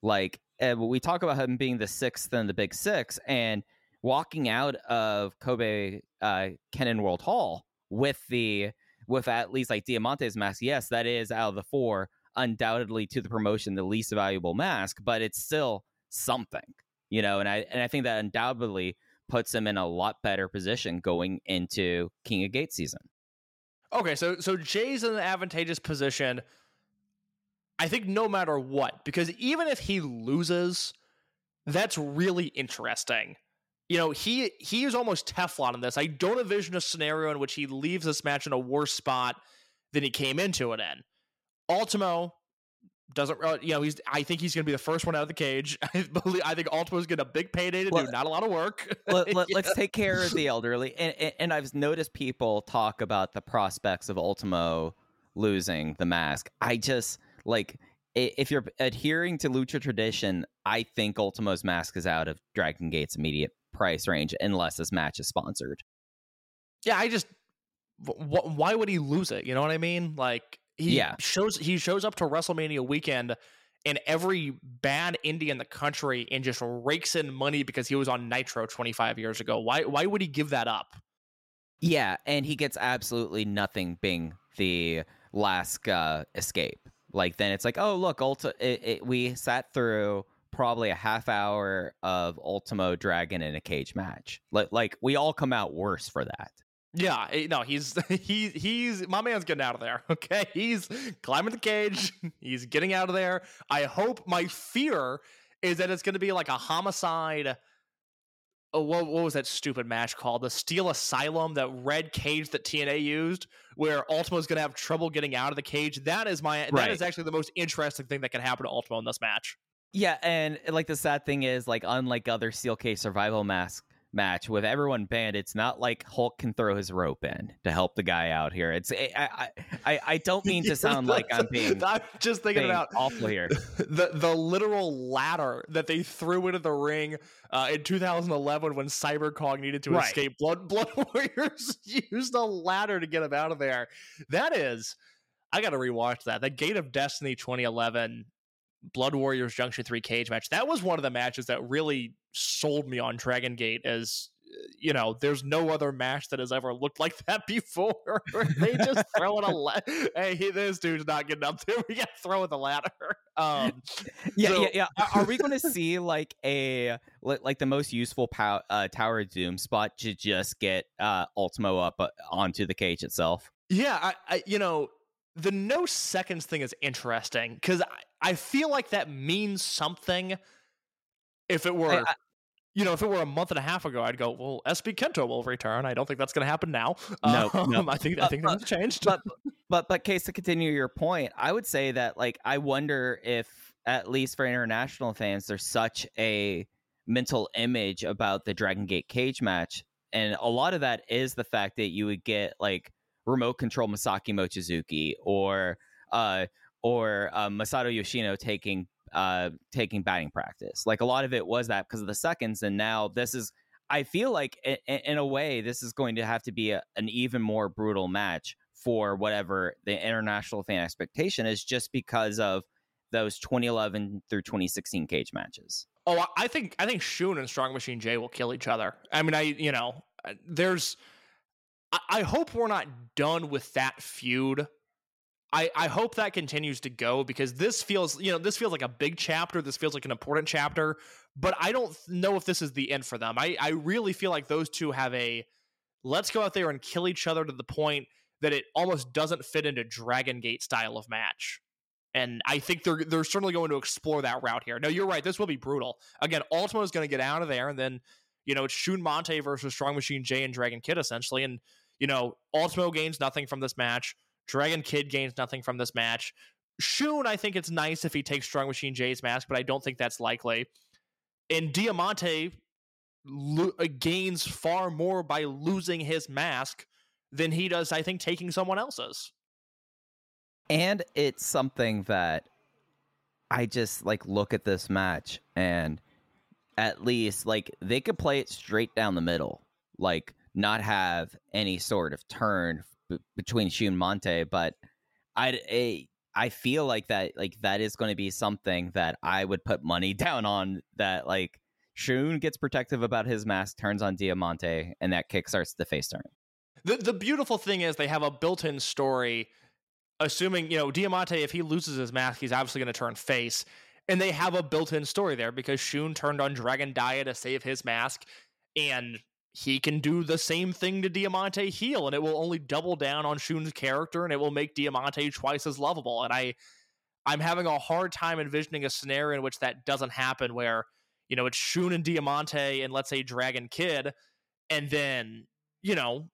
Like uh, we talk about him being the sixth in the Big Six and walking out of Kobe uh, Kennen World Hall with the with at least like Diamante's mask. Yes, that is out of the four undoubtedly to the promotion the least valuable mask, but it's still something, you know. And I and I think that undoubtedly puts him in a lot better position going into King of Gate season. Okay, so so Jay's in an advantageous position. I think no matter what, because even if he loses, that's really interesting. You know, he he is almost Teflon in this. I don't envision a scenario in which he leaves this match in a worse spot than he came into it in. Ultimo doesn't uh, you know he's I think he's going to be the first one out of the cage. I believe I think Ultimo's getting a big payday to Well, do, not a lot of work. let, us take care of the elderly. And, and, and I've noticed people talk about the prospects of Ultimo losing the mask. I just like if you're adhering to lucha tradition, I think Ultimo's mask is out of Dragon Gate's immediate price range unless this match is sponsored. yeah, I just wh- wh- why would he lose it? You know what I mean? Like he Yeah. shows he shows up to WrestleMania weekend in every bad indie in the country and just rakes in money because he was on Nitro 25 years ago. Why why would he give that up? Yeah, and he gets absolutely nothing being the last uh, escape. Like then it's like, oh look, Ulti- it, it, we sat through probably a half hour of Ultimo Dragon in a cage match. Like like we all come out worse for that. Yeah, eh, no, he's he he's my man's getting out of there. Okay, he's climbing the cage. He's getting out of there. I hope. My fear is that it's going to be like a homicide. Oh, what, what was that stupid match called? The Steel Asylum, that red cage that TNA used, where Ultimo's going to have trouble getting out of the cage. That is my. That Right. is actually the most interesting thing that can happen to Ultimo in this match. Yeah, and like the sad thing is, like unlike other Steel Cage Survival Mask match with everyone banned, it's not like Hulk can throw his rope in to help the guy out here. It's I I I, I don't mean to sound like I'm being, I'm just thinking about awful here. the the literal ladder that they threw into the ring uh, in 2011 when Cyber Kong needed to Right. escape. Blood Blood Warriors used a ladder to get him out of there. That is, I got to rewatch that. The Gate of Destiny 2011 Blood Warriors Junction 3 cage match. That was one of the matches that really sold me on Dragon Gate as you know, there's no other match that has ever looked like that before. they just throw throwing a la- hey, this dude's not getting up there. We got to throw in the ladder. Um, Yeah, So- yeah, yeah. Are, are we going to see like a like the most useful pow- uh, Tower of Doom spot to just get uh, Ultimo up uh, onto the cage itself? Yeah, I, I you know the no seconds thing is interesting because I, I feel like that means something. If it were, I- you know, if it were a month and a half ago, I'd go, well, SB Kento will return. I don't think that's going to happen now. No, Um, no. I think I think but- things changed. but but but case to continue your point i would say that like i wonder if at least for international fans there's such a mental image about the dragon gate cage match and a lot of that is the fact that you would get like remote control masaki mochizuki or uh or uh, masato yoshino taking uh taking batting practice like a lot of it was that because of the seconds and now this is I feel like, i- i- in a way, this is going to have to be a, an even more brutal match for whatever the international fan expectation is, just because of those 2011 through 2016 cage matches. Oh, I- think I think Shun and Strong Machine J will kill each other. I mean, I you know, uh, there's. I hope we're not done with that feud. I I hope that continues to go because this feels you know this feels like a big chapter. This feels like an important chapter, but I don't know if this is the end for them. I I really feel like those two have a let's go out there and kill each other to the point that it almost doesn't fit into Dragon Gate style of match. And I think they're they're certainly going to explore that route here. No, you're right. This will be brutal. Again, Ultimo is going to get out of there, and then you know it's Shun Monte versus Strong Machine J and Dragon Kid essentially. And you know Ultimo gains nothing from this match. Dragon Kid gains nothing from this match. Shun, I think it's nice if he takes Strong Machine J's mask, but I don't think that's likely. And Diamante lo- uh, gains far more by losing his mask than he does, I think, taking someone else's. And it's something that I just like look at this match and at least like they could play it straight down the middle, like not have any sort of turn between Shun and Monte. But I, I I feel like that like that is going to be something that I would put money down on. That like Shun gets protective about his mask, turns on Diamante, and that kickstarts the face turn. The the beautiful thing is they have a built-in story. Assuming you know Diamante, if he loses his mask, he's obviously going to turn face, and they have a built-in story there because Shun turned on Dragon Dia to save his mask, and he can do the same thing to Diamante heel, and it will only double down on Shun's character, and it will make Diamante twice as lovable. And I, I'm having a hard time envisioning a scenario in which that doesn't happen, where you know it's Shun and Diamante, and let's say Dragon Kid, and then you know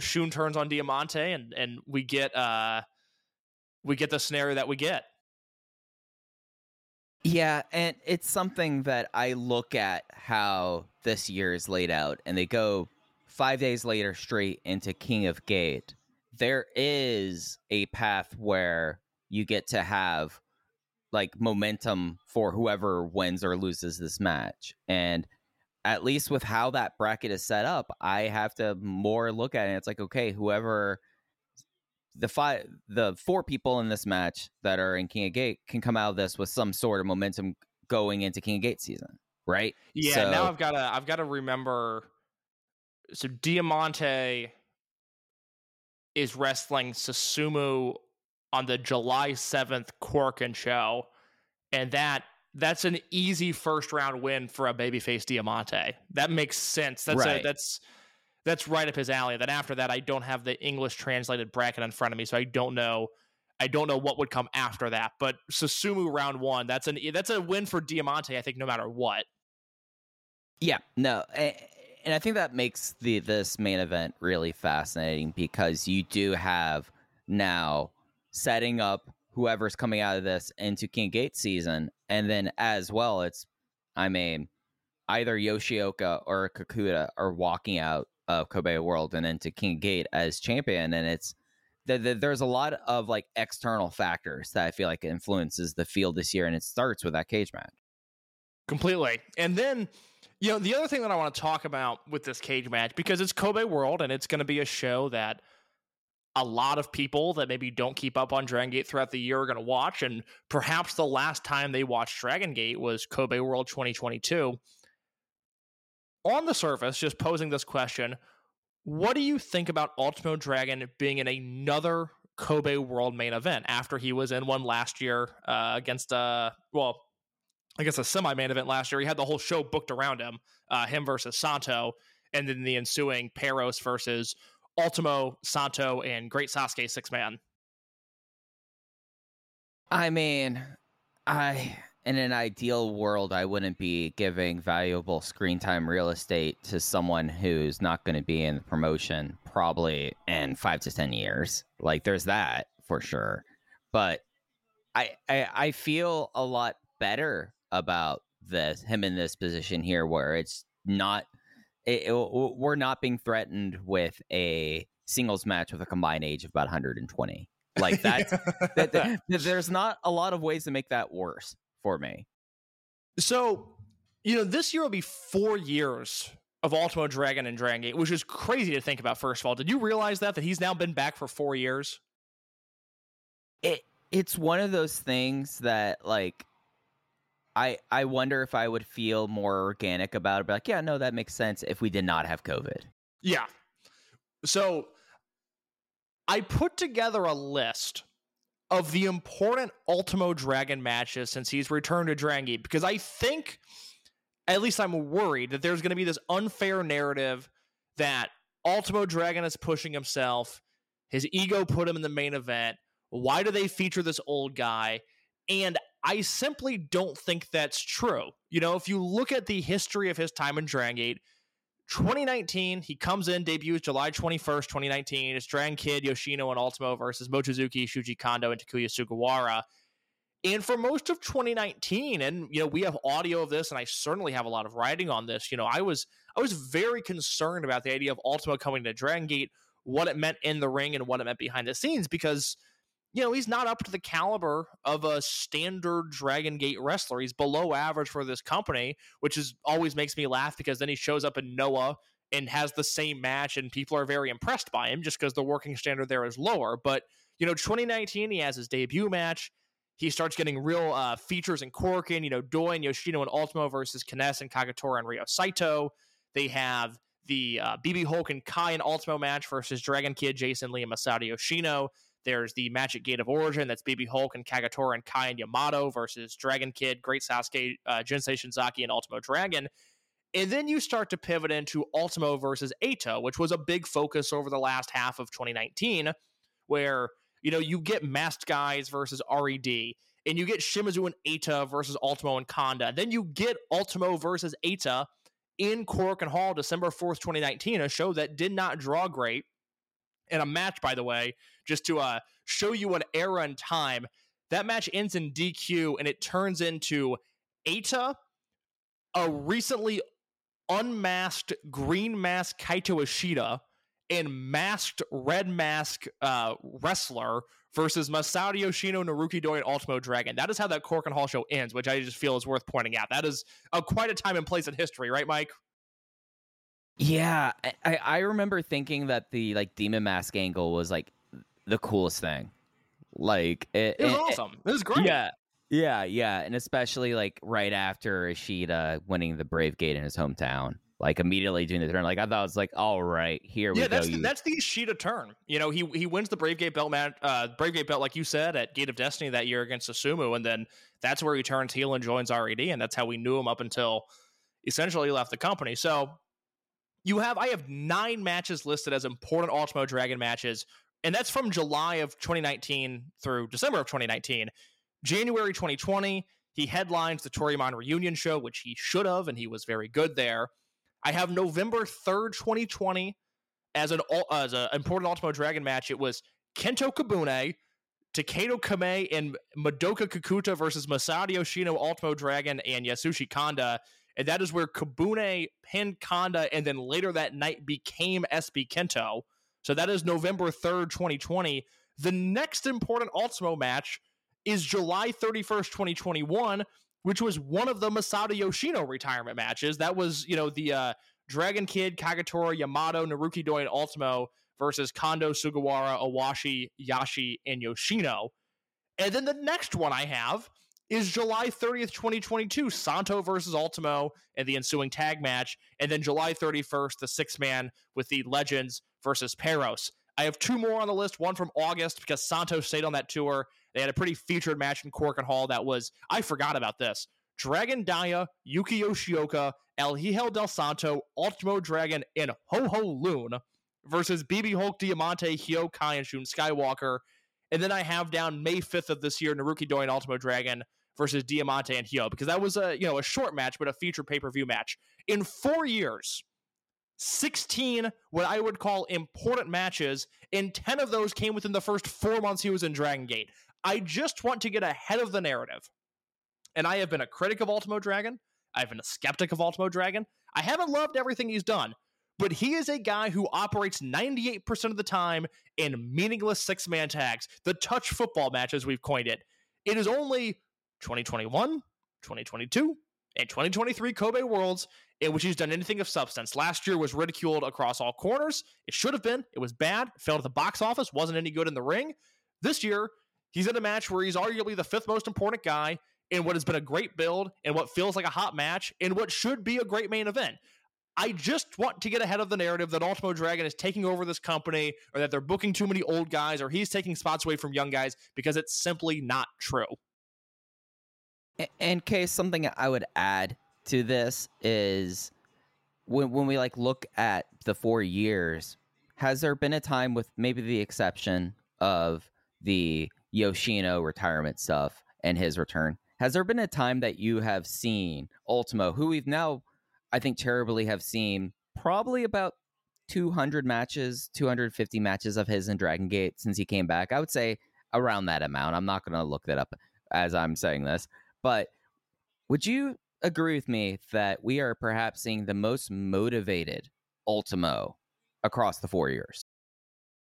Shun turns on Diamante and and we get uh we get the scenario that we get. Yeah, and it's something that I look at how this year is laid out, and they go five days later straight into King of Gate. There is a path where you get to have like momentum for whoever wins or loses this match. And at least with how that bracket is set up, I have to more look at it. It's like, okay, whoever the five the four people in this match that are in King of Gate can come out of this with some sort of momentum going into King of Gate season, right? Yeah, So- now I've got to I've got to remember. So Diamante is wrestling Susumu on the July seventh Korakuen show, and that that's an easy first round win for a babyface Diamante. That makes sense. That's a, that's that's right up his alley. Then after that, I don't have the English translated bracket in front of me, so I don't know. I don't know what would come after that, but Susumu round one. That's an that's a win for Diamante. I think no matter what. Yeah, no, and I think that makes the this main event really fascinating because you do have now setting up whoever's coming out of this into King Gate season, and then as well, it's I mean either Yoshioka or Kakuta are walking out of Kobe World and into King Gate as champion, and it's th- th- there's a lot of like external factors that I feel like influences the field this year, and it starts with that cage match. completely. And then, you know, the other thing that I want to talk about with this cage match because it's Kobe World and it's going to be a show that a lot of people that maybe don't keep up on Dragon Gate throughout the year are going to watch, and perhaps the last time they watched Dragon Gate was Kobe World 2022. On the surface, just posing this question, what do you think about Ultimo Dragon being in another Kobe World main event after he was in one last year uh, against uh well I guess a semi main event last year. He had the whole show booked around him, uh, him versus Santo, and then the ensuing Perros versus Ultimo, Santo, and Great Sasuke six man. I mean, I in an ideal world, I wouldn't be giving valuable screen time real estate to someone who's not going to be in the promotion probably in five to ten years. Like, there's that for sure. But I I, I feel a lot better about this him in this position here, where it's not. It, it- we're not being threatened with a singles match with a combined age of about 120. Like that's that, that- there's not a lot of ways to make that worse for me. So, you know, this year will be four years of Ultimo Dragon and Dragon Gate, which is crazy to think about. First of all, did you realize that that he's now been back for four years? It it's one of those things that like I I wonder if I would feel more organic about it. But like, yeah, no, that makes sense if we did not have COVID. Yeah. So I put together a list of the important Ultimo Dragon matches since he's returned to Dragon because I think, at least I'm worried, that there's going to be this unfair narrative that Ultimo Dragon is pushing himself. His ego put him in the main event. Why do they feature this old guy? And I simply don't think that's true. You know, if you look at the history of his time in Dragon Gate, 2019, he comes in, debuts July 21st, 2019. It's Dragon Kid, Yoshino, and Ultimo versus Mochizuki, Shuji Kondo, and Takuya Sugawara. And for most of 2019, and you know, we have audio of this, and I certainly have a lot of writing on this. You know, I was I was very concerned about the idea of Ultimo coming to Dragon Gate, what it meant in the ring and what it meant behind the scenes, because you know, he's not up to the caliber of a standard Dragon Gate wrestler. He's below average for this company, which is always makes me laugh because then he shows up in Noah and has the same match and people are very impressed by him just because the working standard there is lower. But, you know, 2019, he has his debut match. He starts getting real uh, features in Korakuen, you know, Doi and Yoshino and Ultimo versus K-ness and Kagetora and Ryo Saito. They have the uh, BB Hulk and Kai and Ultimo match versus Dragon Kid, Jason Lee, and Masato Yoshino. There's the Magic Gate of Origin. That's BB Hulk and Kagetora and Kai and Yamato versus Dragon Kid, Great Sasuke, uh, Jinsei Shinzaki, and Ultimo Dragon. And then you start to pivot into Ultimo versus Eita, which was a big focus over the last half of 2019, where you know you get masked guys versus RED, and you get Shimizu and Eita versus Ultimo and Kanda. Then you get Ultimo versus Eita in Korakuen Hall, December 4th, 2019, a show that did not draw great. And a match, by the way, just to uh, show you an era in time. That match ends in DQ and it turns into Eita, a recently unmasked green mask Kaito Ishida, and masked red mask uh, wrestler versus Masato Yoshino, Naruki Doi, and Ultimo Dragon. That is how that Korakuen Hall show ends, which I just feel is worth pointing out. That is a, quite a time and place in history, right, Mike? Yeah, I, I remember thinking that the like demon mask angle was like the coolest thing. Like it, it was it, awesome. It, it was great. Yeah, yeah, yeah, and especially like right after Ishida winning the Brave Gate in his hometown, like immediately doing the turn. Like I thought it was like, all right, here yeah, we that's go. The, that's the Ishida turn. You know, he he wins the Brave Gate belt match, uh, Brave Gate belt, like you said, at Gate of Destiny that year against Susumu, and then that's where he turns heel and joins RED, and that's how we knew him up until essentially he left the company. So you have I have nine matches listed as important Ultimo Dragon matches, and that's from July of 2019 through December of 2019. January 2020, he headlines the Toryumon reunion show, which he should have, and he was very good there. I have November 3rd, 2020 as an as an important Ultimo Dragon match. It was Kento Kobune, Taketo Kamei, and Madoka Kakuta versus Masato Yoshino, Ultimo Dragon, and Yasushi Kanda and that is where Kobune pinned Kanda, and then later that night became SB Kento. So that is November 3rd, 2020. The next important Ultimo match is July 31st, 2021, which was one of the Masato Yoshino retirement matches. That was, you know, the uh, Dragon Kid, Kagetora, Yamato, Naruki Doi, and Ultimo versus Kondo, Sugawara, Owashi, Yashi, and Yoshino. And then the next one I have is July 30th, 2022, Santo versus Ultimo and the ensuing tag match. And then July 31st, the six man with the Legends versus Perros. I have two more on the list, one from August because Santo stayed on that tour. They had a pretty featured match in Korakuen Hall that was, I forgot about this. Dragon Dia, Yuki Yoshioka, El Hijo del Santo, Ultimo Dragon, and HoHo Lun versus BB Hulk, Diamante, Hyo Kai, and Shun Skywalker. And then I have down May 5th of this year, Naruki Doi and Ultimo Dragon versus Diamante and Hyo because that was a you know a short match but a feature pay per view match. In four years, 16 what I would call important matches, and 10 of those came within the first four months he was in Dragon Gate. I just want to get ahead of the narrative. And I have been a critic of Ultimo Dragon. I've been a skeptic of Ultimo Dragon. I haven't loved everything he's done, but he is a guy who operates 98% of the time in meaningless six man tags, the touch football matches we've coined it. It is only 2021, 2022, and 2023 Kobe Worlds in which he's done anything of substance. Last year was ridiculed across all corners. It should have been. It was bad. It Failed at the box office. Wasn't any good in the ring. This year, he's in a match where he's arguably the fifth most important guy in what has been a great build and what feels like a hot match and what should be a great main event. I just want to get ahead of the narrative that Ultimo Dragon is taking over this company or that they're booking too many old guys or he's taking spots away from young guys because it's simply not true. In case something I would add to this is when when we like look at the four years, has there been a time with maybe the exception of the Yoshino retirement stuff and his return? Has there been a time that you have seen Ultimo, who we've now, I think, terribly have seen probably about 200 matches, 250 matches of his in Dragon Gate since he came back? I would say around that amount. I'm not going to look that up as I'm saying this. But would you agree with me that we are perhaps seeing the most motivated Ultimo across the four years?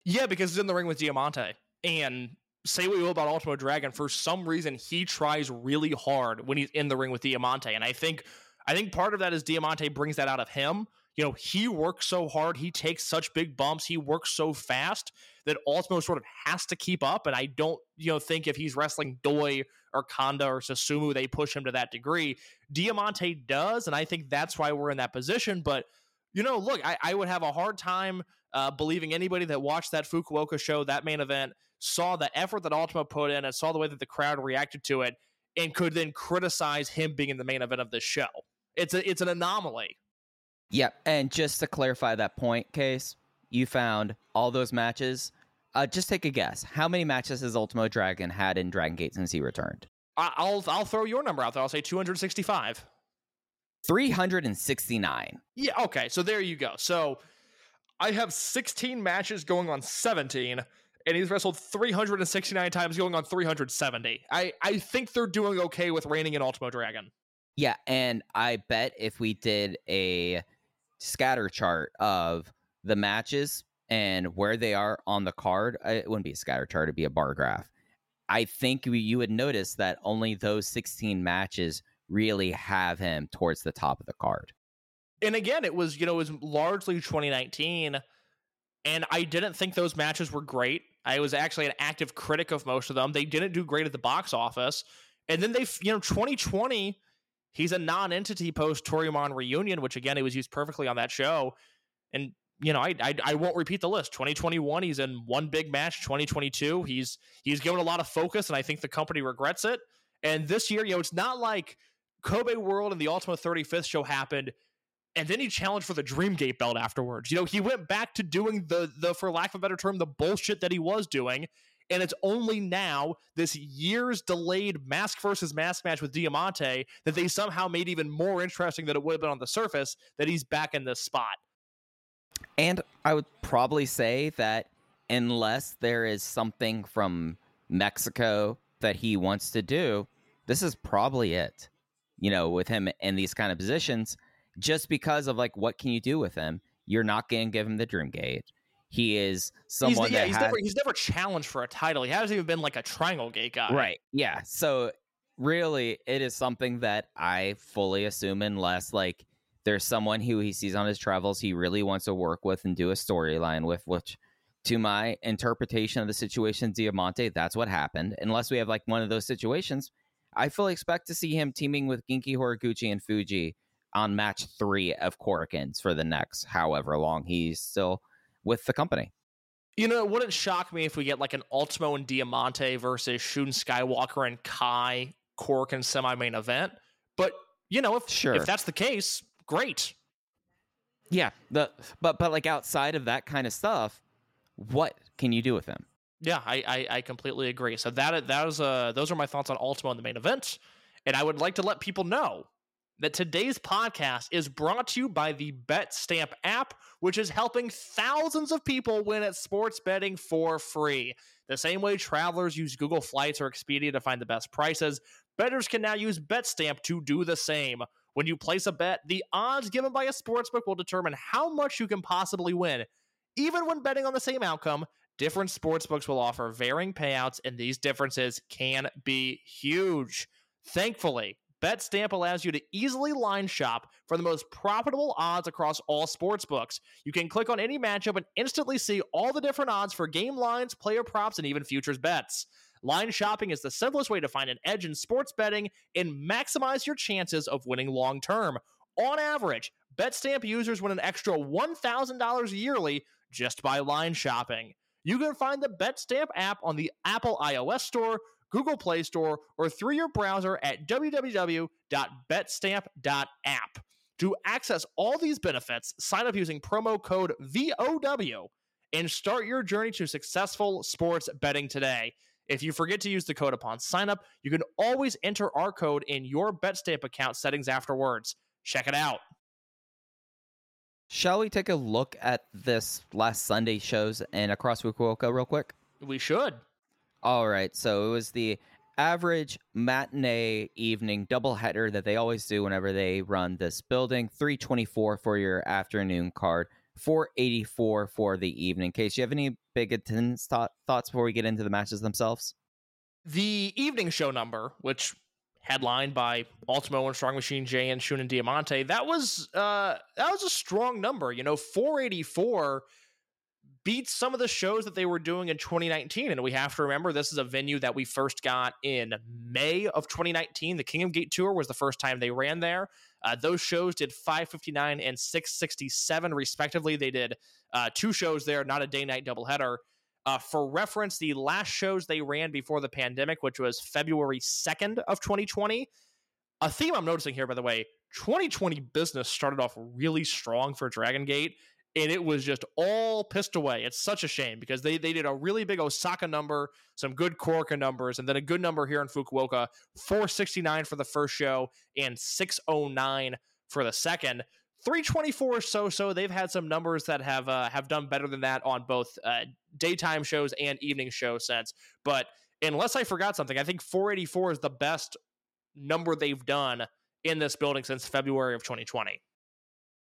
Yeah, because he's in the ring with Diamante. And say what you will about Ultimo Dragon, for some reason he tries really hard when he's in the ring with Diamante. And I think I think part of that is Diamante brings that out of him. You know, he works so hard, he takes such big bumps, he works so fast that Ultimo sort of has to keep up. And I don't, you know, think if he's wrestling Doi or Kanda or Susumu, they push him to that degree. Diamante does, and I think that's why we're in that position. But you know, look, I, I would have a hard time uh, believing anybody that watched that Fukuoka show, that main event, saw the effort that Ultimo put in and saw the way that the crowd reacted to it, and could then criticize him being in the main event of this show. It's a it's an anomaly. Yep, and just to clarify that point, case you found all those matches uh, just take a guess. How many matches has Ultimo Dragon had in Dragon Gate since he returned? I'll I'll throw your number out there. I'll say 265. 369. Yeah, okay. So there you go. So I have 16 matches going on 17 and he's wrestled 369 times, going on 370. I, I think they're doing okay with reigning in Ultimo Dragon. Yeah, and I bet if we did a scatter chart of the matches and where they are on the card, uh, it wouldn't be a scatter chart, it'd be a bar graph. I think you would notice that only those 16 matches really have him towards the top of the card. And again, it was, you know, it was largely 2019 and I didn't think those matches were great. I was actually an active critic of most of them. They didn't do great at the box office. And then they, you know, 2020, he's a non-entity post Toryumon reunion, which again, it was used perfectly on that show. And you know, I, I, I won't repeat the list. 2021, he's in one big match. 2022, he's he's given a lot of focus, and I think the company regrets it. And this year, you know, it's not like Kobe World and the Ultimate 35th show happened and then he challenged for the Dreamgate belt afterwards. You know, he went back to doing the the for lack of a better term, the bullshit that he was doing. And it's only now, this years delayed mask versus mask match with Diamante, that they somehow made even more interesting than it would have been on the surface, that he's back in this spot. And I would probably say that unless there is something from Mexico that he wants to do, this is probably it. You know, with him in these kind of positions just because of like what can you do with him? You're not going to give him the dream gate. He is someone he's, yeah, he's has, never he's never challenged for a title. He hasn't even been like a triangle gate guy. right. Yeah. So really, it is something that I fully assume, unless like there's someone who he sees on his travels he really wants to work with and do a storyline with, which to my interpretation of the situation, Diamante, that's what happened. Unless we have like one of those situations, I fully expect to see him teaming with Genki Horiguchi and Fuji on match three of Korakuens for the next however long he's still with the company. You know, it wouldn't shock me if we get like an Ultimo and Diamante versus Shun Skywalker and Kai Korakuen semi main event. But you know, if Sure. if that's the case, great. Yeah, the but but like outside of that kind of stuff, what can you do with them? Yeah, I, I, I completely agree. So that that is uh those are my thoughts on Ultimo in the main event, and I would like to let people know that today's podcast is brought to you by the BetStamp app, which is helping thousands of people win at sports betting for free. The same way travelers use Google Flights or Expedia to find the best prices, bettors can now use BetStamp to do the same. When you place a bet, the odds given by a sportsbook will determine how much you can possibly win. Even when betting on the same outcome, different sportsbooks will offer varying payouts, and these differences can be huge. Thankfully, BetStamp allows you to easily line shop for the most profitable odds across all sports books. You can click on any matchup and instantly see all the different odds for game lines, player props, and even futures bets. Line shopping is the simplest way to find an edge in sports betting and maximize your chances of winning long term. On average, BetStamp users win an extra $1,000 yearly just by line shopping. You can find the BetStamp app on the Apple iOS Store, Google Play Store, or through your browser at www.betstamp.app. To access all these benefits, sign up using promo code VOW and start your journey to successful sports betting today. If you forget to use the code upon sign up, you can always enter our code in your BetStamp account settings afterwards. Check it out. Shall we take a look at this last Sunday shows and across Fukuoka real quick? We should. All right, so it was the average matinee evening doubleheader that they always do whenever they run this building. 324 for your afternoon card, 484 for the evening. Case, you have any big attendance thought, thoughts before we get into the matches themselves? The evening show number, which headlined by Ultimo and Strong Machine J and Shun and Diamante, that was uh that was a strong number. You know, 484 beats some of the shows that they were doing in 2019. And we have to remember this is a venue that we first got in May of 2019. The Kingdom Gate Tour was the first time they ran there. Uh, those shows did 559 and 667 respectively. They did uh, two shows there, not a day night doubleheader. Uh, for reference, the last shows they ran before the pandemic, which was February 2nd of 2020. A theme I'm noticing here, by the way, 2020 business started off really strong for Dragon Gate and it was just all pissed away. It's such a shame because they they did a really big Osaka number, some good Korka numbers, and then a good number here in Fukuoka, 469 for the first show and 609 for the second. 324 so so. They've had some numbers that have uh, have done better than that on both uh, daytime shows and evening show sets. But unless I forgot something, I think 484 is the best number they've done in this building since February of 2020.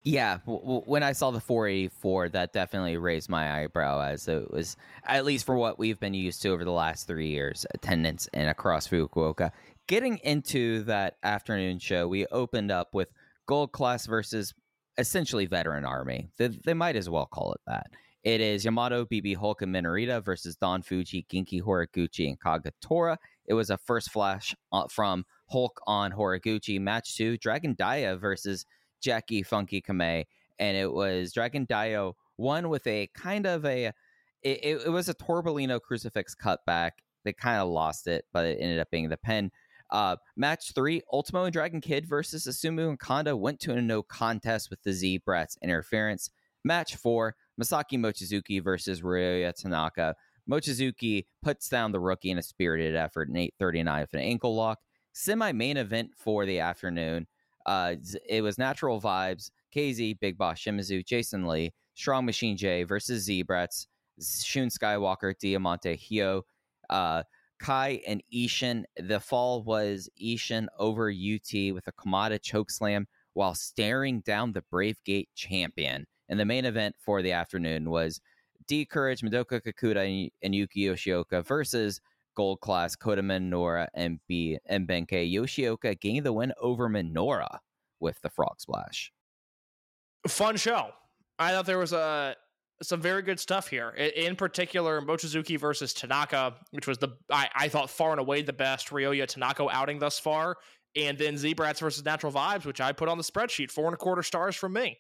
Yeah, when I saw the 484, that definitely raised my eyebrow as it was, at least for what we've been used to over the last three years, attendance and across Fukuoka. Getting into that afternoon show, we opened up with Gold Class versus essentially Veteran Army. They, they might as well call it that. It is Yamato, BB Hulk, and Minorita versus Don Fuji, Genki Horiguchi, and Kagetora. It was a first flash uh, from Hulk on Horiguchi. Match two, Dragon Dia versus Jackie Funky Kamei, and it was Dragon Dia won with a kind of a it, it, was a Torbolino crucifix cutback. They kind of lost it, but it ended up being the pin. Uh, match three, Ultimo and Dragon Kid versus Asumu and Kanda went to a no contest with the Z Brats interference. Match four, Masaki Mochizuki versus Ryoya Tanaka. Mochizuki puts down the rookie in a spirited effort in 839 with an ankle lock. Semi main event for the afternoon. Uh, it was Natural Vibes, KZ, Big Boss Shimizu, Jason Lee, Strong Machine J versus Z-Brats, Shun Skywalker, Diamante Hio, uh, Kai and Ishin. The fall was Ishin over UT with a Kamada chokeslam while staring down the Brave Gate champion. And the main event for the afternoon was D'Courage, Madoka Kakuta, and Yuki Yoshioka versus gold class Kota Minoura and B and Benkei Yoshioka gained the win over Minoura with the frog splash. Fun show. I thought there was a uh, some very good stuff here. In particular, Mochizuki versus Tanaka, which was the I, I thought far and away the best Ryoya Tanaka outing thus far. And then Z-Brats versus Natural Vibes, which I put on the spreadsheet, four and a quarter stars from me.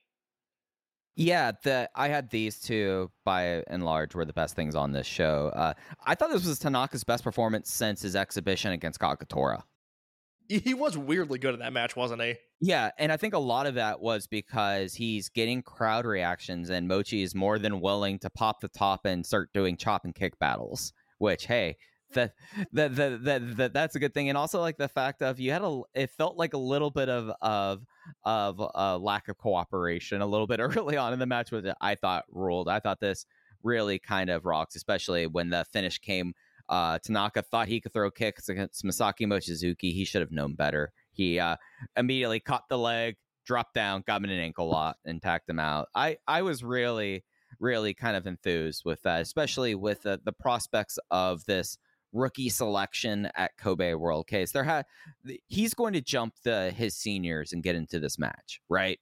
Yeah, the I had these two by and large were the best things on this show. Uh, I thought this was Tanaka's best performance since his exhibition against Kagetora. He was weirdly good in that match, wasn't he? Yeah, and I think a lot of that was because he's getting crowd reactions, and Mochi is more than willing to pop the top and start doing chop and kick battles. Which, hey, that that that that, that that's a good thing and also like the fact of you had a it felt like a little bit of of of a uh, lack of cooperation a little bit early on in the match which i thought ruled. I thought this really kind of rocks especially when the finish came uh tanaka thought he could throw kicks against masaki mochizuki. He should have known better. He uh immediately caught the leg dropped down got him in an ankle lock and tacked him out. I i was really really kind of enthused with that especially with uh, the prospects of this rookie selection at Kobe World Case. There had he's going to jump the his seniors and get into this match, right?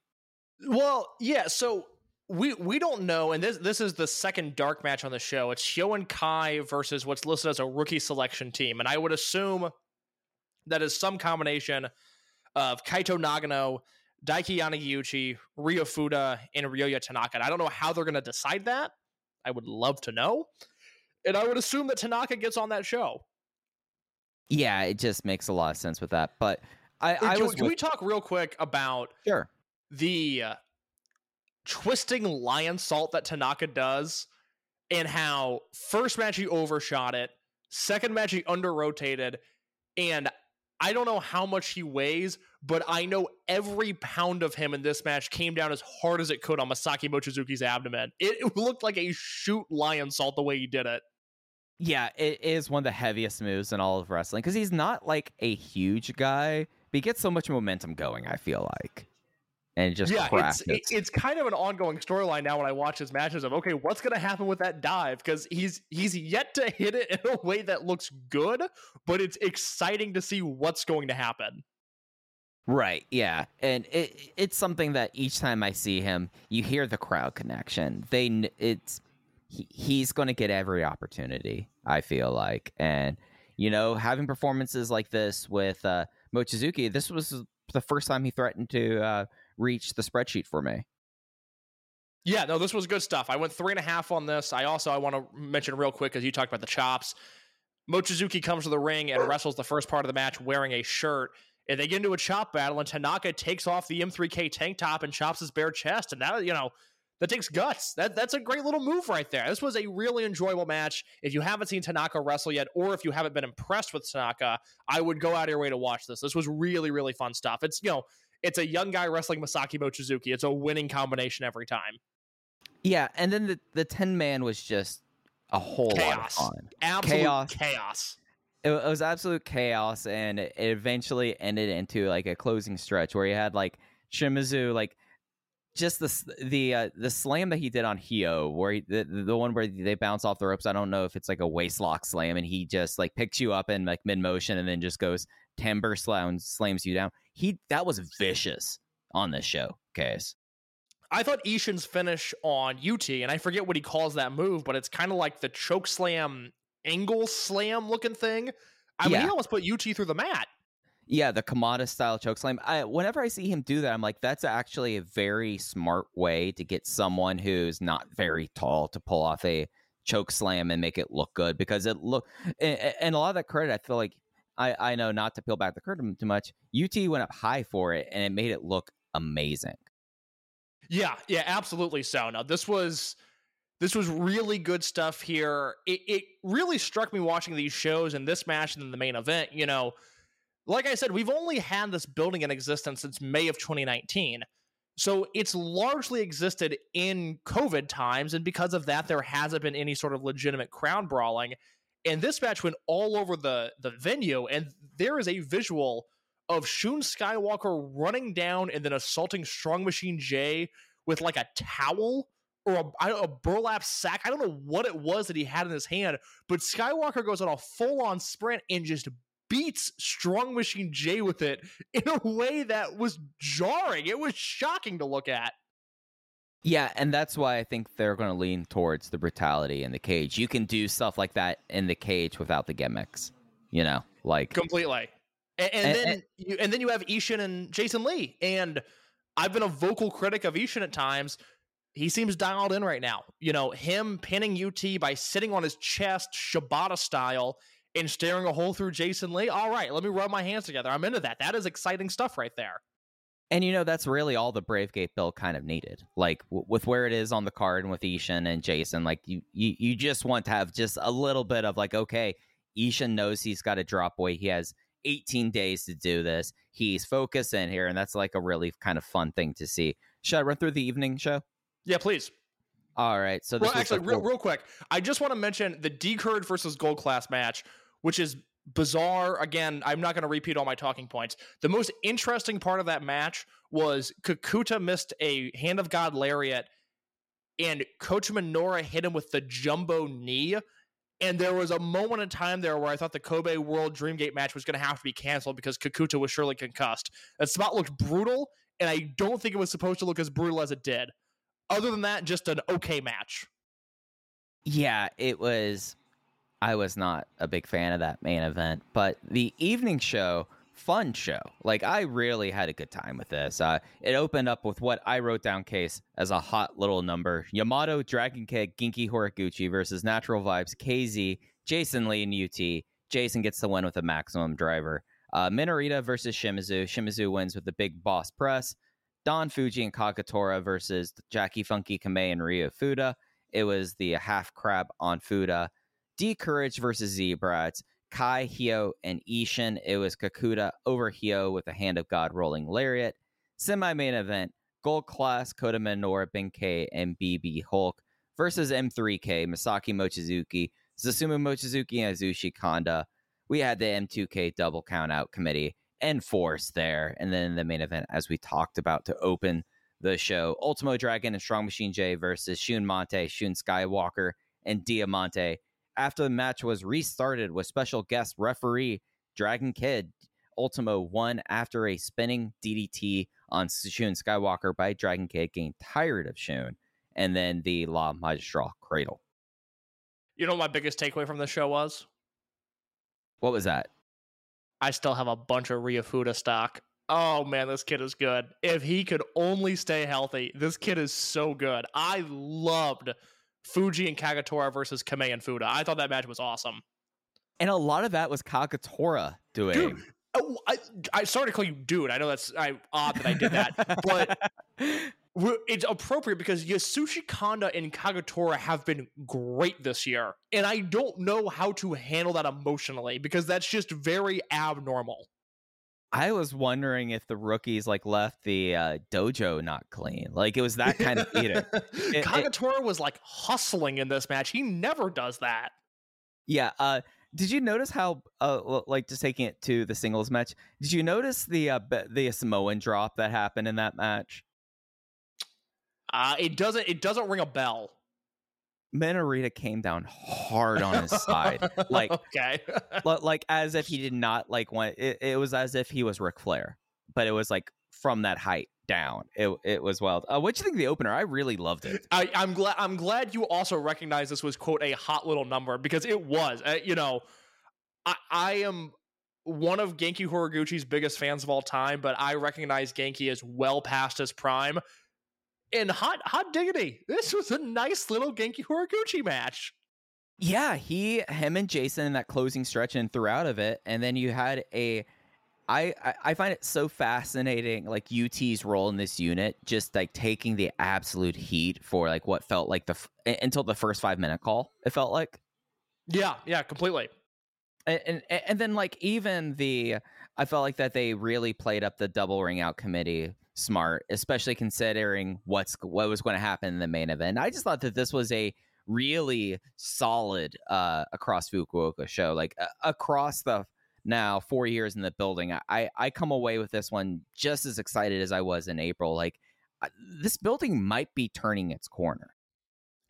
Well, yeah. So we we don't know, and this this is the second dark match on the show. It's and Kai versus what's listed as a rookie selection team, and I would assume that is some combination of Kaito Nagano, Daiki Yanagiuchi, Ryo Fuda, and Ryoya Tanaka. And I don't know how they're going to decide that. I would love to know. And I would assume that Tanaka gets on that show. Yeah, it just makes a lot of sense with that. But I, I can, was. Can with... we talk real quick about sure the uh, twisting Lionsault that Tanaka does, and how first match he overshot it, second match he under rotated, and I don't know how much he weighs, but I know every pound of him in this match came down as hard as it could on Masaki Mochizuki's abdomen. It, it looked like a shoot lion salt the way he did it. Yeah, it is one of the heaviest moves in all of wrestling because he's not like a huge guy, but he gets so much momentum going. I feel like, and just yeah, it's, it's kind of an ongoing storyline now when I watch his matches of okay, what's going to happen with that dive because he's he's yet to hit it in a way that looks good, but it's exciting to see what's going to happen. Right, yeah, and it it's something that each time I see him, you hear the crowd connection. They it's he, he's going to get every opportunity. I feel like, and you know, having performances like this with uh, Mochizuki, this was the first time he threatened to uh, reach the spreadsheet for me. Yeah, no, this was good stuff. I went three and a half on this. I also I want to mention real quick because you talked about the chops. Mochizuki comes to the ring and wrestles the first part of the match wearing a shirt. And they get into a chop battle, and Tanaka takes off the M3K tank top and chops his bare chest. And now, you know, that takes guts. That that's a great little move right there. This was a really enjoyable match. If you haven't seen Tanaka wrestle yet, or if you haven't been impressed with Tanaka, I would go out of your way to watch this. This was really really fun stuff. It's you know It's a young guy wrestling Masaki Mochizuki. It's a winning combination every time. Yeah, and then the the ten man was just a whole Chaos. lot of fun. Absolute Chaos. chaos. It, it was absolute chaos, and it eventually ended into like a closing stretch where he had like Shimizu like just the the uh, the slam that he did on Hio, where he, the the one where they bounce off the ropes. I don't know if it's like a waist lock slam, and he just like picks you up in like mid motion, and then just goes timber slam slams you down. He that was vicious on this show, case. I thought Ishin's finish on UT, and I forget what he calls that move, but it's kind of like the choke slam, angle slam looking thing. I mean, he almost put UT through the mat. Yeah, the Kamada style chokeslam. I whenever I see him do that, I'm like, that's actually a very smart way to get someone who's not very tall to pull off a choke slam and make it look good because it look and, and a lot of that credit I feel like I I know not to peel back the curtain too much. UT went up high for it and it made it look amazing. Yeah, yeah, absolutely so. Now this was this was really good stuff here. It, it really struck me watching these shows and this match and the main event. You know, like I said, we've only had this building in existence since May of 2019. So it's largely existed in COVID times, and because of that, there hasn't been any sort of legitimate crowd brawling. And this match went all over the the venue, and there is a visual of Shun Skywalker running down and then assaulting Strong Machine J with like a towel or a, a burlap sack. I don't know what it was that he had in his hand, but Skywalker goes on a full on sprint and just beats Strong Machine J with it in a way that was jarring. It was shocking to look at. Yeah, and that's why I think they're going to lean towards the brutality in the cage. You can do stuff like that in the cage without the gimmicks. You know, like completely. And, and, And- then and- you and then you have Ishin and Jason Lee. And I've been a vocal critic of Ishin at times. He seems dialed in right now. You know, him pinning UT by sitting on his chest, Shibata style, and staring a hole through Jason Lee. All right, let me rub my hands together. I'm into that. That is exciting stuff right there. And you know that's really all the Bravegate bill kind of needed. Like w- with where it is on the card and with Ishin and Jason, like you, you you just want to have just a little bit of like, okay, Ishin knows he's got to drop weight. He has 18 days to do this. He's focused in here, and that's like a really kind of fun thing to see. Should I run through the evening show? Yeah, please. All right. So this Well, actually, real, real quick, I just want to mention the D Curd versus Gold Class match, which is bizarre. Again, I'm not going to repeat all my talking points. The most interesting part of that match was Kakuta missed a Hand of God lariat, and Coach Minoura hit him with the jumbo knee. And there was a moment in time there where I thought the Kobe World Dreamgate match was going to have to be canceled because Kakuta was surely concussed. That spot looked brutal, and I don't think it was supposed to look as brutal as it did. Other than that, just an okay match. Yeah, it was. I was not a big fan of that main event, but the evening show, fun show. Like I really had a good time with this. Uh, it opened up with what I wrote down case as a hot little number: Yamato, Dragon Kid, Genki Horiguchi versus Natural Vibes, KZ, Jason Lee, and UT. Jason gets the win with a maximum driver. Uh, Minorita versus Shimizu. Shimizu wins with the big boss press. Don Fuji and Kagetora versus Jackie Funky Kamei and Ryo Fuda. It was the half crab on Fuda. D'Courage versus Z-Brats. Kai, Hio, and Ishin. It was Kakuta over Hio with a Hand of God rolling lariat. Semi main event Gold Class, Kota Minoura, Benkei, and BB Hulk versus M3K, Masaki Mochizuki, Susumu Mochizuki, and Yasushi Kanda. We had the M2K double count out committee and force there. And then the main event, as we talked about to open the show, Ultimo Dragon and Strong Machine J versus Shun Monte, Shun Skywalker, and Diamante. After the match was restarted with special guest referee Dragon Kid, Ultimo won after a spinning DDT on Shun Skywalker by Dragon Kid getting tired of Shun, and then the La Magistral Cradle. You know what my biggest takeaway from the show was? What was that? I still have a bunch of Ryo Fuda stock. Oh man, this kid is good. If he could only stay healthy, this kid is so good. I loved Fuji and Kagetora versus Kamei and Fuda. I thought that match was awesome. And a lot of that was Kagetora doing. Dude, Oh, I, I sorry to call you dude. I know that's I, odd that I did that, but it's appropriate because Yasushi Kanda and Kagetora have been great this year, and I don't know how to handle that emotionally because that's just very abnormal. I was wondering if the rookies like left the uh, dojo not clean. Like it was that kind of eating. it- Kagetora was like hustling in this match. He never does that. Yeah. Uh, did you notice how, uh, like, just taking it to the singles match? Did you notice the uh, the Samoan drop that happened in that match? Uh, it doesn't. It doesn't ring a bell. Minorita came down hard on his side, like, okay. li- like as if he did not like want. It, it was as if he was Ric Flair, but it was like from that height down. It it was wild. Uh, what do you think of the opener? I really loved it. I, I'm glad. I'm glad you also recognize this was quote a hot little number because it was. Uh, you know, I, I am one of Genki Horiguchi's biggest fans of all time, but I recognize Genki as well past his prime. And hot, hot diggity, this was a nice little Genki Horiguchi match. Yeah, he, him, and Jason in that closing stretch and throughout of it, and then you had a. I, I I find it so fascinating, like UT's role in this unit, just like taking the absolute heat for like what felt like the f- until the first five minute call. It felt like, Yeah, yeah, completely. and, and and then like even the, I felt like that they really played up the double ring out committee smart, especially considering what's what was going to happen in the main event. I just thought that this was a really solid uh across Fukuoka show, like uh, across the now four years in the building. I I come away with this one just as excited as I was in April. Like this building might be turning its corner.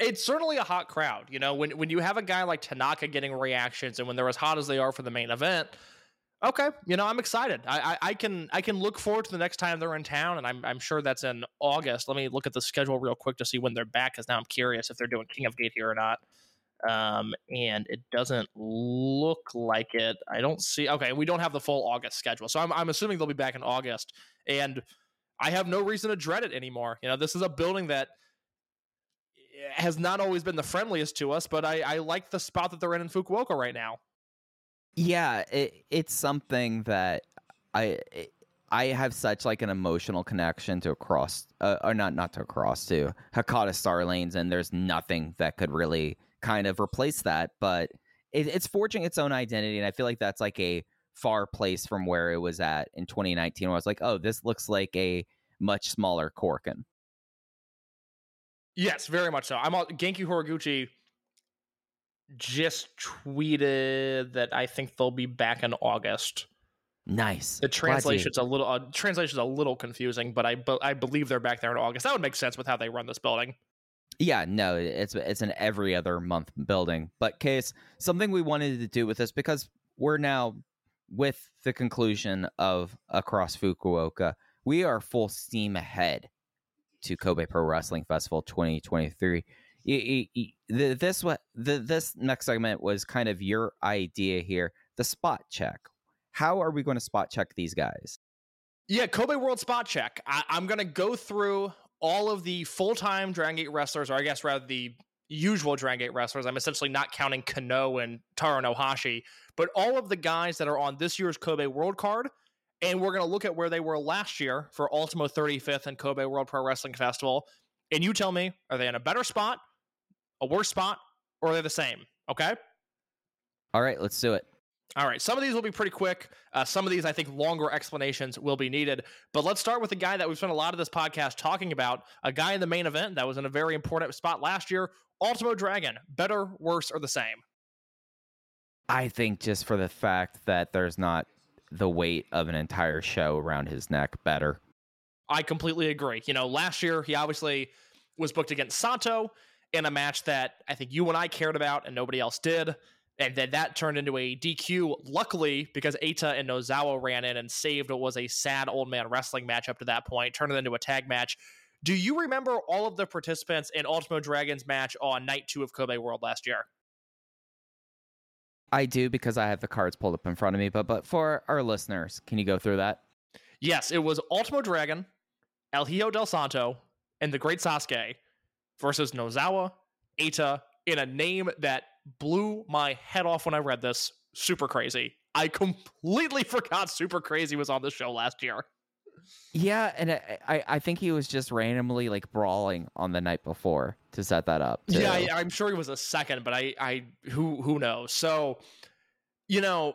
It's certainly a hot crowd. You know, when when you have a guy like Tanaka getting reactions, and when they're as hot as they are for the main event, okay, you know, I'm excited. I, I, I can I can look forward to the next time they're in town, and I'm I'm sure that's in August. Let me look at the schedule real quick to see when they're back, because now I'm curious if they're doing King of Gate here or not. Um, and it doesn't look like it. I don't see. Okay, we don't have the full August schedule, so I'm I'm assuming they'll be back in August, and I have no reason to dread it anymore. You know, this is a building that has not always been the friendliest to us, but I, I like the spot that they're in in Fukuoka right now. Yeah, it, it's something that I it, I have such like an emotional connection to across uh, or not not to across to Hakata Star Lanes, and there's nothing that could really kind of replace that. But it, it's forging its own identity, and I feel like that's like a far place from where it was at in 2019. Where I was like, oh, this looks like a much smaller Korakuen. Yes, very much so. I'm all, Genki Horiguchi just tweeted that I think they'll be back in August. Nice. The translation's a little uh, translation's a little confusing, but I I believe they're back there in August. That would make sense with how they run this building. Yeah, no, it's it's an every other month building. But case something we wanted to do with this because we're now with the conclusion of across Fukuoka, we are full steam ahead to Kobe Pro Wrestling Festival 2023. Y- y- y- the- This what the this next segment was kind of your idea here, the spot check. How are we going to spot check these guys? Yeah, Kobe World Spot Check. I, I'm going to go through all of the full time Dragon Gate wrestlers, or I guess rather the usual Dragon Gate wrestlers. I'm essentially not counting Kano and Taro Nohashi, but all of the guys that are on this year's Kobe World card. And we're going to look at where they were last year for Ultimo 35th and Kobe World Pro Wrestling Festival. And you tell me, are they in a better spot, a worse spot, or they're the same? Okay. All right, let's do it. All right, some of these will be pretty quick. Uh, some of these, I think, longer explanations will be needed. But let's start with a guy that we've spent a lot of this podcast talking about, a guy in the main event that was in a very important spot last year, Ultimo Dragon. Better, worse, or the same? I think just for the fact that there's not the weight of an entire show around his neck, better. I completely agree. You know, last year he obviously was booked against Sato in a match that I think you and I cared about and nobody else did. And then that turned into a DQ, luckily, because Eita and Nozawa ran in and saved what was a sad old man wrestling match up to that point, turned it into a tag match. Do you remember all of the participants in Ultimo Dragon's match on night two of Kobe World last year? I do because I have the cards pulled up in front of me, but but for our listeners, can you go through that? Yes, it was Ultimo Dragon, El Hijo del Santo, and the Great Sasuke versus Nozawa, Eita, in a name that blew my head off when I read this. Super crazy. I completely forgot Super Crazy was on the show last year. Yeah, and I, I think he was just randomly like brawling on the night before to set that up. too. Yeah, I'm sure he was a second, but I, I, who, who knows? So, you know,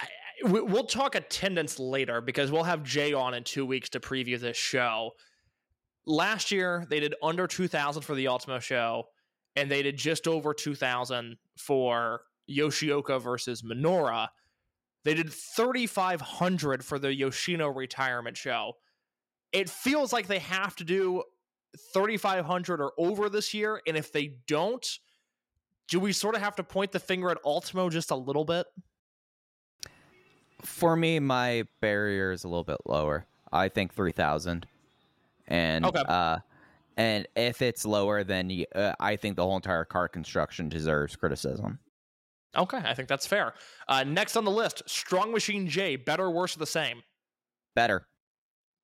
I- we'll talk attendance later because we'll have Jay on in two weeks to preview this show. Last year, they did under 2,000 for the Ultimo show, and they did just over 2,000 for Yoshioka versus Minoura. They did 3,500 for the Yoshino retirement show. It feels like they have to do 3,500 or over this year, and if they don't, do we sort of have to point the finger at Ultimo just a little bit? For me, my barrier is a little bit lower. I think three thousand, and Okay. uh, and if it's lower, then uh, I think the whole entire car construction deserves criticism. Okay, I think that's fair. Uh, next on the list, Strong Machine J, better, or worse, or the same? Better.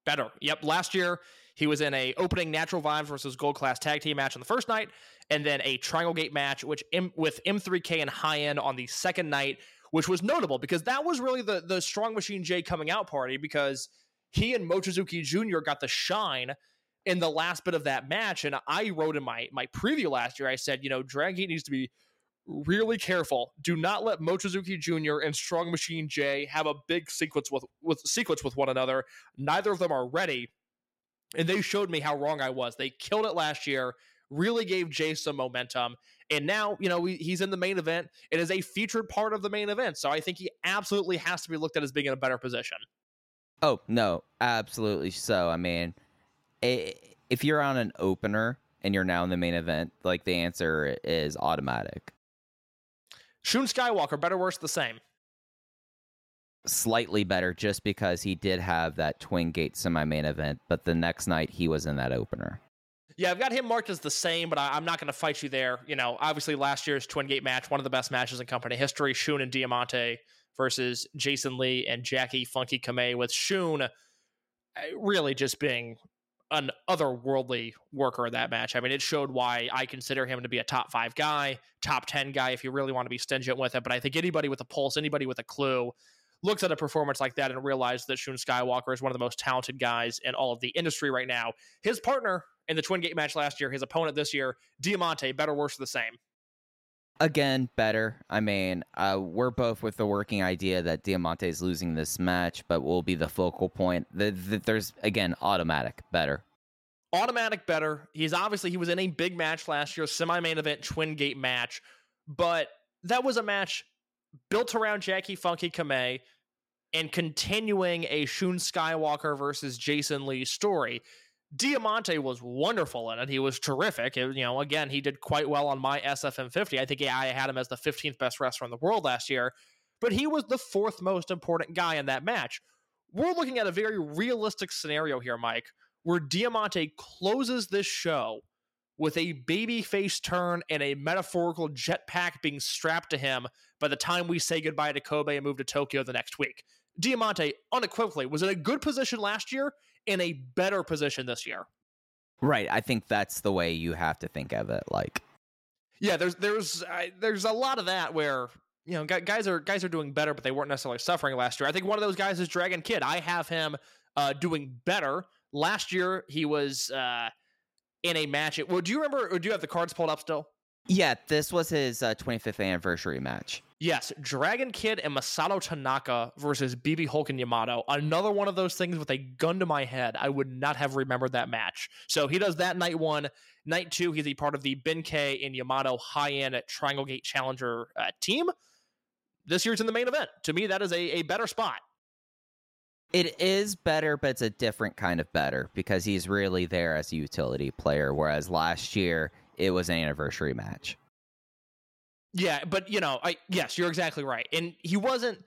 Better. Yep. Last year, he was in a opening Natural Vibes versus Gold Class tag team match on the first night, and then a Triangle Gate match, which M- with M3K and High End on the second night, which was notable because that was really the the Strong Machine J coming out party because he and Mochizuki Jr. got the shine in the last bit of that match. And I wrote in my my preview last year, I said, you know, Gate needs to be really careful. Do not let Mochizuki Jr. and Strong Machine J have a big sequence with with sequence with one another. Neither of them are ready. And they showed me how wrong I was. They killed it last year, really gave Jay some momentum. And now, you know, he's in the main event. It is a featured part of the main event. So I think he absolutely has to be looked at as being in a better position. Oh no, absolutely. So I mean, if you're on an opener and you're now in the main event, like the answer is automatic. Shun Skywalker, better, worse, the same. Slightly better, just because he did have that twin gate semi main event, but the next night he was in that opener. Yeah, I've got him marked as the same, but I, I'm not going to fight you there. You know, obviously last year's Twin Gate match, one of the best matches in company history, Shun and Diamante versus Jason Lee and Jackie Funky Kamei, with Shun uh, really just being an otherworldly worker in that match. I mean, it showed why I consider him to be a top five guy, top 10 guy if you really want to be stingent with it. But I think anybody with a pulse, anybody with a clue, looks at a performance like that and realizes that Shun Skywalker is one of the most talented guys in all of the industry right now. His partner in the Twin Gate match last year, his opponent this year, Diamante, better, worse, the same. Again, better. I mean, uh, we're both with the working idea that Diamante is losing this match, but will be the focal point. The, the, there's again automatic better. Automatic better. He's obviously he was in a big match last year, semi-main event Twin Gate match, but that was a match built around Jackie Funky Kamei and continuing a Shun Skywalker versus Jason Lee story. Diamante was wonderful in it. He was terrific. It- you know, again, he did quite well on my SFM 50. I think I had him as the 15th best wrestler in the world last year, but he was the fourth most important guy in that match. We're looking at a very realistic scenario here, Mike, where Diamante closes this show with a babyface turn and a metaphorical jetpack being strapped to him by the time we say goodbye to Kobe and move to Tokyo the next week. Diamante unequivocally was in a good position last year, in a better position this year. Right. I think that's the way you have to think of it. Like, Yeah, there's there's I, there's a lot of that where you know guys are guys are doing better, but they weren't necessarily suffering last year. I think one of those guys is Dragon Kid. I have him uh, doing better last year. He was uh, in a match. Well, do you remember? Or do you have the cards pulled up still? Yeah, this was his uh, 25th anniversary match. Yes, Dragon Kid and Masato Tanaka versus BB Hulk and Yamato. Another one of those things with a gun to my head. I would not have remembered that match. So he does that night one. Night two, he's a part of the Ben K and Yamato high end Triangle Gate Challenger uh, team. This year's in the main event. To me, that is a, a better spot. It is better, but it's a different kind of better because he's really there as a utility player. Whereas last year, it was an anniversary match. Yeah, but you know, I yes, you're exactly right. And he wasn't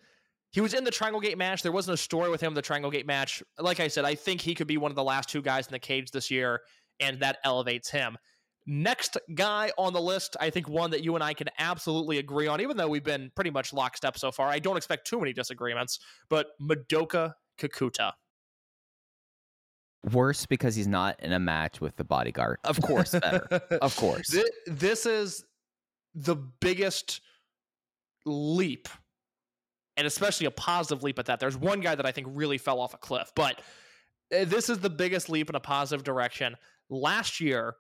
he was in the Triangle Gate match. There wasn't a story with him the Triangle Gate match. Like I said, I think he could be one of the last two guys in the cage this year, and that elevates him. Next guy on the list, I think one that you and I can absolutely agree on, even though we've been pretty much lockstep so far. I don't expect too many disagreements, but Madoka Kakuta. Worse because he's not in a match with the bodyguard. Of course, better. of course. Thi- This is the biggest leap, and especially a positive leap at that. There's one guy that I think really fell off a cliff, but uh, this is the biggest leap in a positive direction. Last year,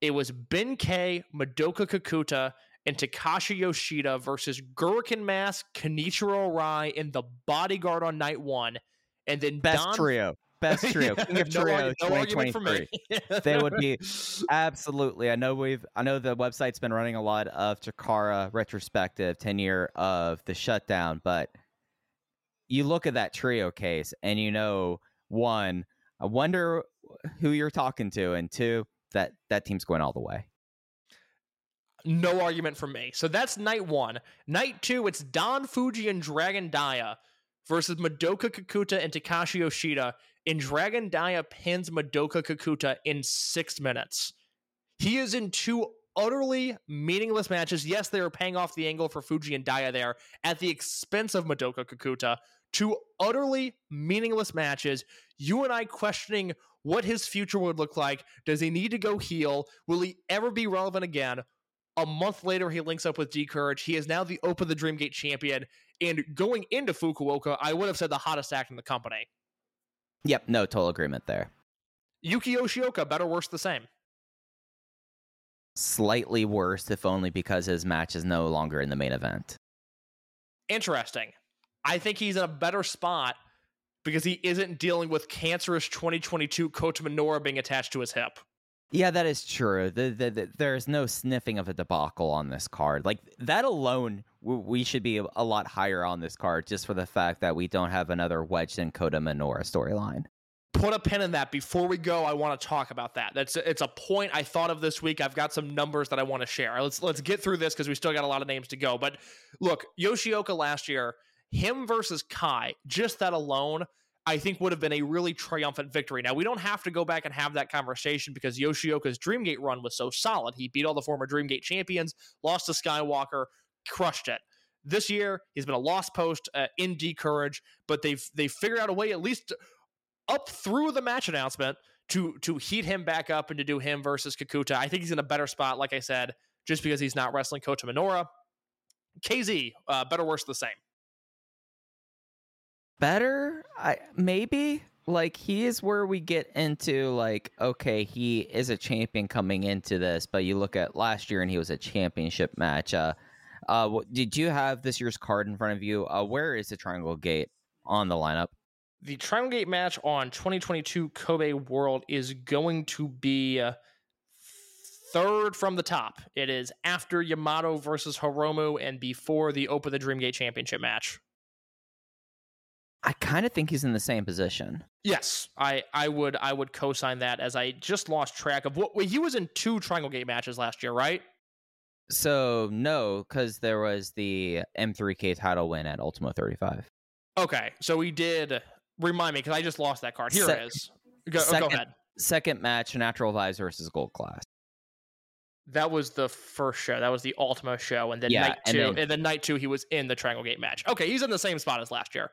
it was Ben K, Madoka Kakuta, and Takashi Yoshida versus Gurrican Mask, Kenichiro Rai, and the Bodyguard on night one, and then Best Don trio. Best trio. King of no, Trio no argument for 2023. me. They would be absolutely. I know we've. I know the website's been running a lot of Takara retrospective, ten year of the shutdown, but you look at that trio case and you know, one, I wonder who you're talking to, and two, that that team's going all the way. no argument from me. So that's night one. Night two, it's Don Fuji and Dragon Dia versus Madoka Kakuta and Takashi Yoshida. And Dragon Dia pins Madoka Kakuta in six minutes. He is in two utterly meaningless matches. Yes, they are paying off the angle for Fuji and Daya there at the expense of Madoka Kakuta. Two utterly meaningless matches. You and I questioning what his future would look like. Does he need to go heel? Will he ever be relevant again? A month later, he links up with D'Courage. He is now the Open the Dreamgate champion. And going into Fukuoka, I would have said the hottest act in the company. Yep, no total agreement there. Yuki Yoshioka, better, worse, the same. Slightly worse, if only because his match is no longer in the main event. Interesting. I think he's in a better spot because he isn't dealing with cancerous 2022 Coach Minoura being attached to his hip. Yeah, that is true. The, the, the, there's no sniffing of a debacle on this card. Like that alone, w- we should be a, lot higher on this card just for the fact that we don't have another wedged in Kota Minoura storyline. Put a pin in that. Before we go, I want to talk about that. That's it's a point I thought of this week. I've got some numbers that I want to share. Let's let's get through this because we still got a lot of names to go. But look, Yoshioka last year, him versus Kai, just that alone, I think would have been a really triumphant victory. Now we don't have to go back and have that conversation because Yoshioka's Dreamgate run was so solid. He beat all the former Dreamgate champions, lost to Skywalker, crushed it. This year, he's been a lost post uh, in D'Courage, but they've they figured out a way at least up through the match announcement to to heat him back up and to do him versus Kakuta. I think he's in a better spot, like I said, just because he's not wrestling Kota Minoura. KZ, uh, better, worse, the same. Better, I maybe like he is where we get into like okay, he is a champion coming into this, but you look at last year and he was a championship match. Uh, uh, what- did you have this year's card in front of you? Uh, where is the Triangle Gate on the lineup? The Triangle Gate match on 2022 Kobe World is going to be uh, third from the top. It is after Yamato versus Hiromu and before the Open the Dreamgate Championship match. I kind of think he's in the same position. Yes, I, I would I would co-sign that as I just lost track of what he was in two Triangle Gate matches last year, right? So no, because there was the M3K title win at Ultimo 35. Okay, so he did. Remind me because I just lost that card. Here Sec- it is. Go, oh, go second- ahead. Second match, Natural Vibes versus Gold Class. That was the first show. That was the Ultimo show, and then Yeah, night and two, then- and then night two, he was in the Triangle Gate match. Okay, he's in the same spot as last year.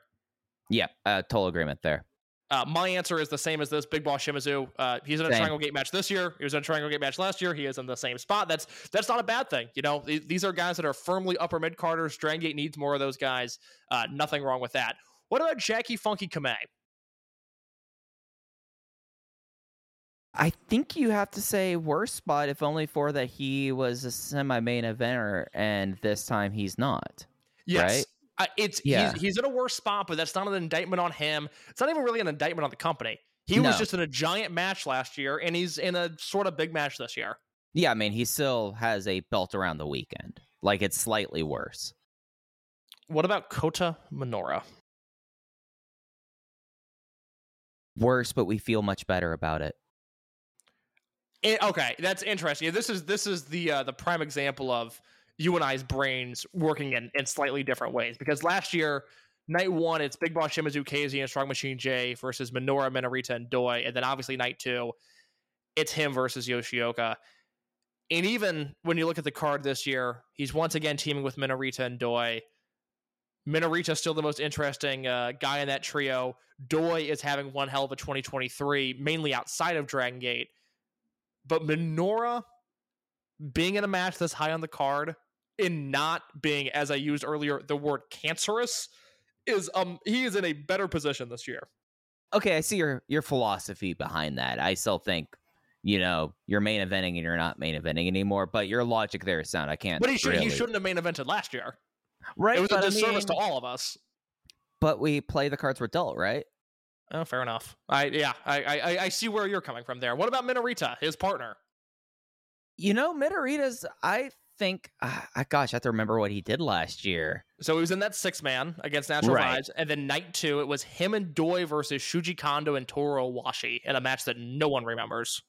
Yeah, uh, total agreement there. Uh, my answer is the same as this. Big Boss Shimizu. Uh, he's in a Same. Triangle Gate match this year. He was in a Triangle Gate match last year. He is in the same spot. That's that's not a bad thing. You know, Th- these are guys that are firmly upper mid carders. Dragon Gate needs more of those guys. Uh, nothing wrong with that. What about Jackie Funky Kamei? I think you have to say worse spot, if only for that he was a semi-main eventer, and this time he's not. Yes. Right? Uh, it's Yeah. he's, he's in a worse spot, but that's not an indictment on him. It's not even really an indictment on the company. He was just in a giant match last year, and he's in a sort of big match this year. Yeah, I mean he still has a belt around the weekend. Like it's slightly worse. What about Kota Minoura? Worse, but we feel much better about it. It- okay, that's interesting. This is this is the uh, the prime example of you and I's brains working in, in slightly different ways. Because last year, night one, it's Big Boss Shimizu KZ and Strong Machine J versus Minoura, Minorita, and Doi. And then obviously night two, it's him versus Yoshioka. And even when you look at the card this year, he's once again teaming with Minarita and Doi. Minorita's still the most interesting uh, guy in that trio. Doi is having one hell of a 2023, mainly outside of Dragon Gate. But Minoura being in a match this high on the card and not being, as I used earlier, the word cancerous is um he is in a better position this year. Okay, I see your your philosophy behind that. I still think you know, you're main eventing and you're not main eventing anymore. But your logic there is sound. I can't. But he should really. he shouldn't have main evented last year. Right. It was a but I disservice to all of us. But we play the cards we're dealt, right? Oh, fair enough. I yeah, I, I I- see where you're coming from there. What about Minorita, his partner? You know, Midoritas, I think, uh, I gosh, I have to remember what he did last year. So he was in that six man against Natural Right. Vibes, and then night two, it was him and Doi versus Shuji Kondo and Toro Washi in a match that no one remembers.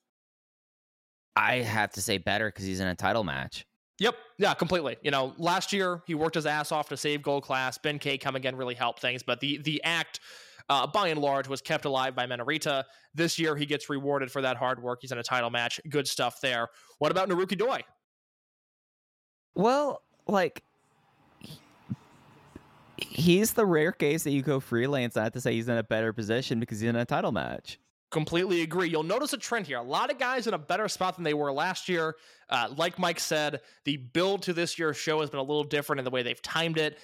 I have to say better because he's in a title match. Yep. Yeah, completely. You know, last year he worked his ass off to save gold class. Ben K come again really helped things, but the the act uh, by and large was kept alive by Minorita. This year he gets rewarded for that hard work. He's in a title match. Good stuff there. What about Naruki Doi? Well, like, he's the rare case that you go freelance. Not to say he's in a better position because he's in a title match. Completely agree. You'll notice a trend here. A lot of guys in a better spot than they were last year. Uh, like Mike said, the build to this year's show has been a little different in the way they've timed it.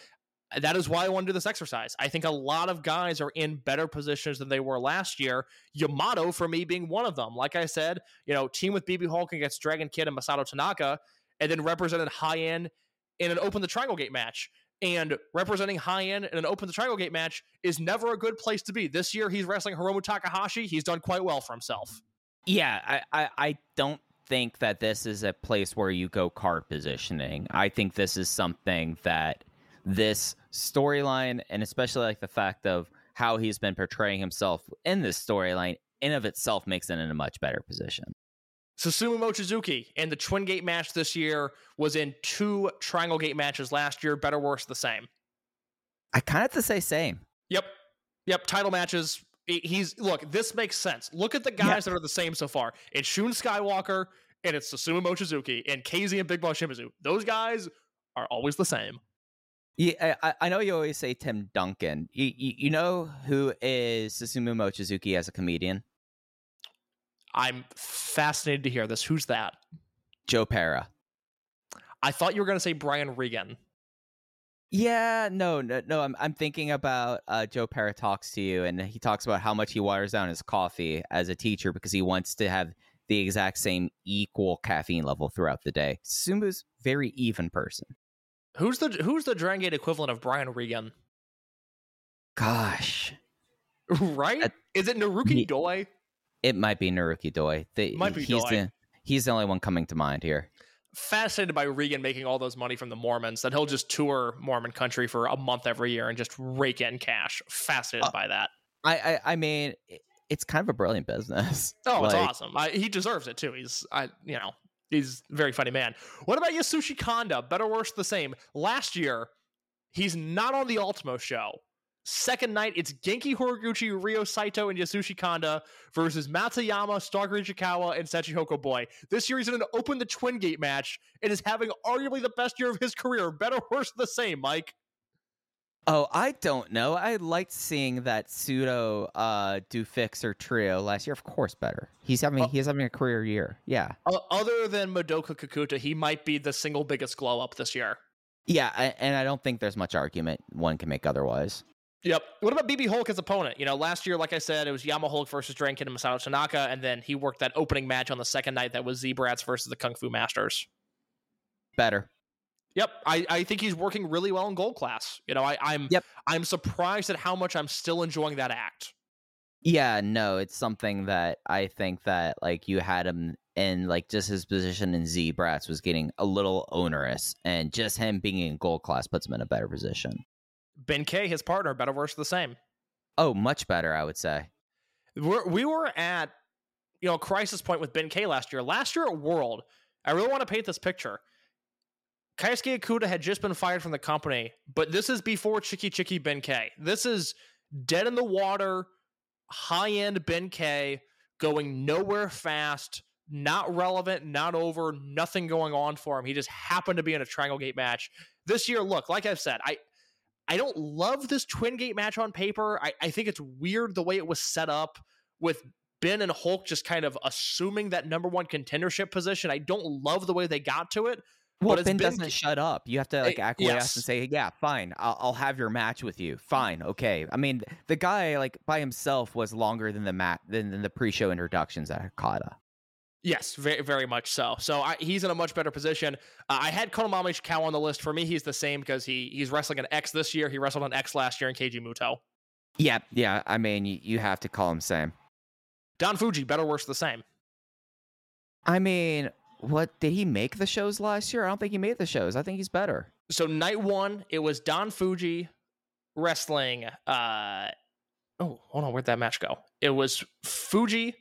That is why I want to do this exercise. I think a lot of guys are in better positions than they were last year. Yamato, for me, being one of them. Like I said, you know, team with BB Hulk against Dragon Kid and Masato Tanaka, and then represented high end in an Open the Triangle Gate match. And representing high end in an Open the Triangle Gate match is never a good place to be. This year, he's wrestling Hiromu Takahashi. He's done quite well for himself. Yeah, I, I, I don't think that this is a place where you go card positioning. I think this is something that this storyline, and especially like the fact of how he's been portraying himself in this storyline, in of itself makes it in a much better position. Susumu Mochizuki in the Twin Gate match this year was in two Triangle Gate matches last year. Better, worse, the same. I kind of have to say same. Yep. Yep. Title matches. He's look, this makes sense. Look at the guys that are the same so far. It's Shun Skywalker and it's Susumu Mochizuki and KZ and Big Boss Shimizu. Those guys are always the same. Yeah, I, I know you always say Tim Duncan. You, you, you know who is Susumu Mochizuki as a comedian? I'm fascinated to hear this. Who's that? Joe Pera. I thought you were going to say Brian Regan. Yeah, no, no, no. I'm I'm thinking about uh, Joe Pera talks to you, and he talks about how much he waters down his coffee as a teacher because he wants to have the exact same equal caffeine level throughout the day. Sumu's very even person. Who's the Who's the Dragon Gate equivalent of Brian Regan? Gosh, right? Is it Naruki Doi? It might be Naruki Doi. The, Might be he's Doi. the he's the only one coming to mind here. fascinated by Regan making all those money from the Mormons that he'll just tour Mormon country for a month every year and just rake in cash. Fascinated Uh, by that. I I, I mean, it's kind of a brilliant business. Oh, it's awesome. I, he deserves it too. He's I you know he's a very funny man. What about Yasushi Kanda? Better, worse, the same. Last year, he's not on the Ultimo show. Second night, it's Genki Horiguchi, Ryo Saito, and Yasushi Kanda versus Matsuyama, Stalker Ichikawa, and Sachihoko Boy. This year, he's in an Open the Twin Gate match and is having arguably the best year of his career. Better, worse, the same, Mike. Oh, I don't know. I liked seeing that pseudo uh do fixer trio last year. Of course, better. He's having Uh, he's having a career year. Yeah, O- other than Madoka Kakuta, he might be the single biggest glow up this year. yeah, I, and I don't think there's much argument one can make otherwise. Yep. What about BB Hulk as opponent? You know, last year, like I said, it was Yama Hulk versus Dragon and Masato Tanaka, and then he worked that opening match on the second night that was Z-Brats versus the Kung Fu Masters. Better. Yep, I, I think he's working really well in gold class. You know, I, I'm Yep. I'm surprised at how much I'm still enjoying that act. Yeah, no, it's something that I think that like you had him in like just his position in Z Brats was getting a little onerous, and just him being in gold class puts him in a better position. Ben K, his partner, better worse the same. Oh, much better, I would say. We're, we were at you know crisis point with Ben K last year. Last year at World, I really want to paint this picture. Kaisuke Akuda had just been fired from the company, but this is before Chicky Chicky Ben K. This is dead in the water, high end Ben K, going nowhere fast, not relevant, not over, nothing going on for him. He just happened to be in a Triangle Gate match. This year, look, like I've said, I I don't love this Twin Gate match on paper. I, I think it's weird the way it was set up with Ben and Hulk just kind of assuming that number one contendership position. I don't love the way they got to it. Well, But it's Ben been- doesn't shut up. You have to like Eh, acquiesce yes. and say, "Yeah, fine, I'll, I'll have your match with you." Fine, okay. I mean, the guy like by himself was longer than the mat than, than the pre-show introductions at Hakata. Yes, very, very much so. So I, he's in a much better position. Uh, I had Konami Ishikawa on the list. For me, he's the same because he he's wrestling an X this year. He wrestled an X last year in Keiji Muto. Yeah, yeah. I mean, you, you have to call him same. Don Fuji, better, worse, the same. I mean, what did he make the shows last year? I don't think he made the shows. I think he's better. So night one, it was Don Fuji wrestling. Uh, oh, hold on, where'd that match go? It was Fuji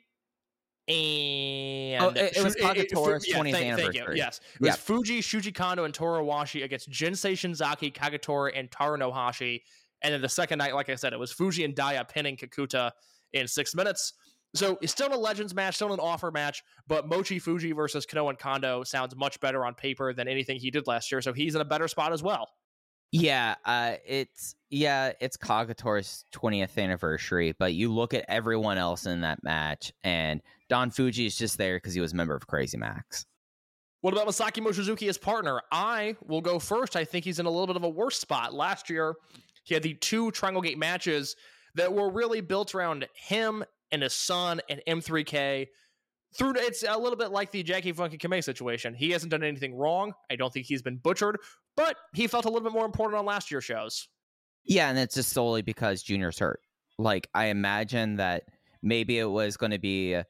and Oh, it- it was it- yeah, 20th thank- thank you. anniversary. Yes, it was Fuji, Shuji Kondo, and Toru Washi against Jinsei Shinzaki, Kagetora, and Taro Nohashi. And then the second night, like I said, it was Fuji and Dia pinning Kakuta in six minutes. So it's still a Legends match, still an offer match, but Mochi Fuji versus Kano and Kondo sounds much better on paper than anything he did last year. So he's in a better spot as well. Yeah, uh, it's yeah, it's Kagetora's 20th anniversary, but you look at everyone else in that match, and Don Fuji is just there because he was a member of Crazy Max. What about Masaki Mochizuki as partner? I will go first. I think he's in a little bit of a worse spot. Last year, he had the two Triangle Gate matches that were really built around him and his son and M3K. Through it's a little bit like the Jackie Funky Kame situation. He hasn't done anything wrong. I don't think he's been butchered, but he felt a little bit more important on last year's shows. Yeah, and it's just solely because Junior's hurt. Like I imagine that maybe it was going to be uh,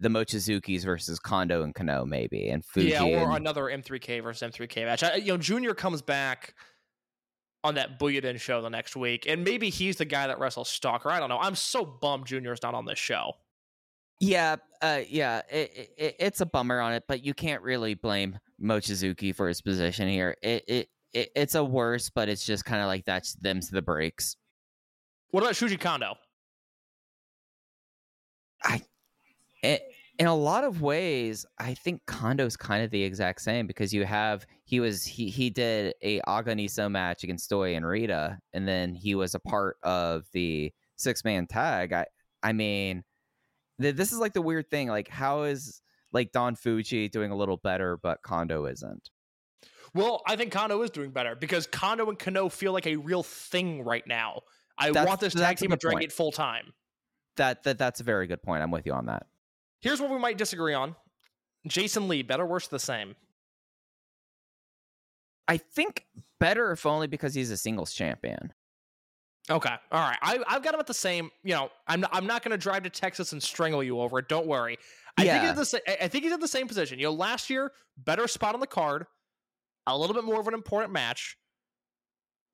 the Mochizukis versus Kondo and Kano, maybe, and Fuji. yeah, or and- another M3K versus M3K match. I, you know, Junior comes back on that Bulletin show the next week, and maybe he's the guy that wrestles Stalker. I don't know. I'm so bummed Junior's not on this show. Yeah, uh, yeah, it, it, it's a bummer on it, but you can't really blame Mochizuki for his position here. It, it, it it's a worse, but it's just kind of like that's them's the breaks. What about Shuji Kondo? I- in a lot of ways, I think Kondo's kind of the exact same because you have he was he he did a Aganiso match against Doi and Rita, and then he was a part of the six man tag. I I mean, th- this is like the weird thing. Like, how is like Don Fuji doing a little better, but Kondo isn't? Well, I think Kondo is doing better because Kondo and Kano feel like a real thing right now. I That's- want this tag team to drag it full time. That that that's a very good point. I'm with you on that. Here's what we might disagree on. Jason Lee, better, worse, the same. I think better if only because he's a singles champion. Okay, all right. I, I've got him at the same. You know, I'm I'm not going to drive to Texas and strangle you over it. Don't worry. I think Yeah. he's the sa- I- think he's in the same position. You know, last year, better spot on the card, a little bit more of an important match,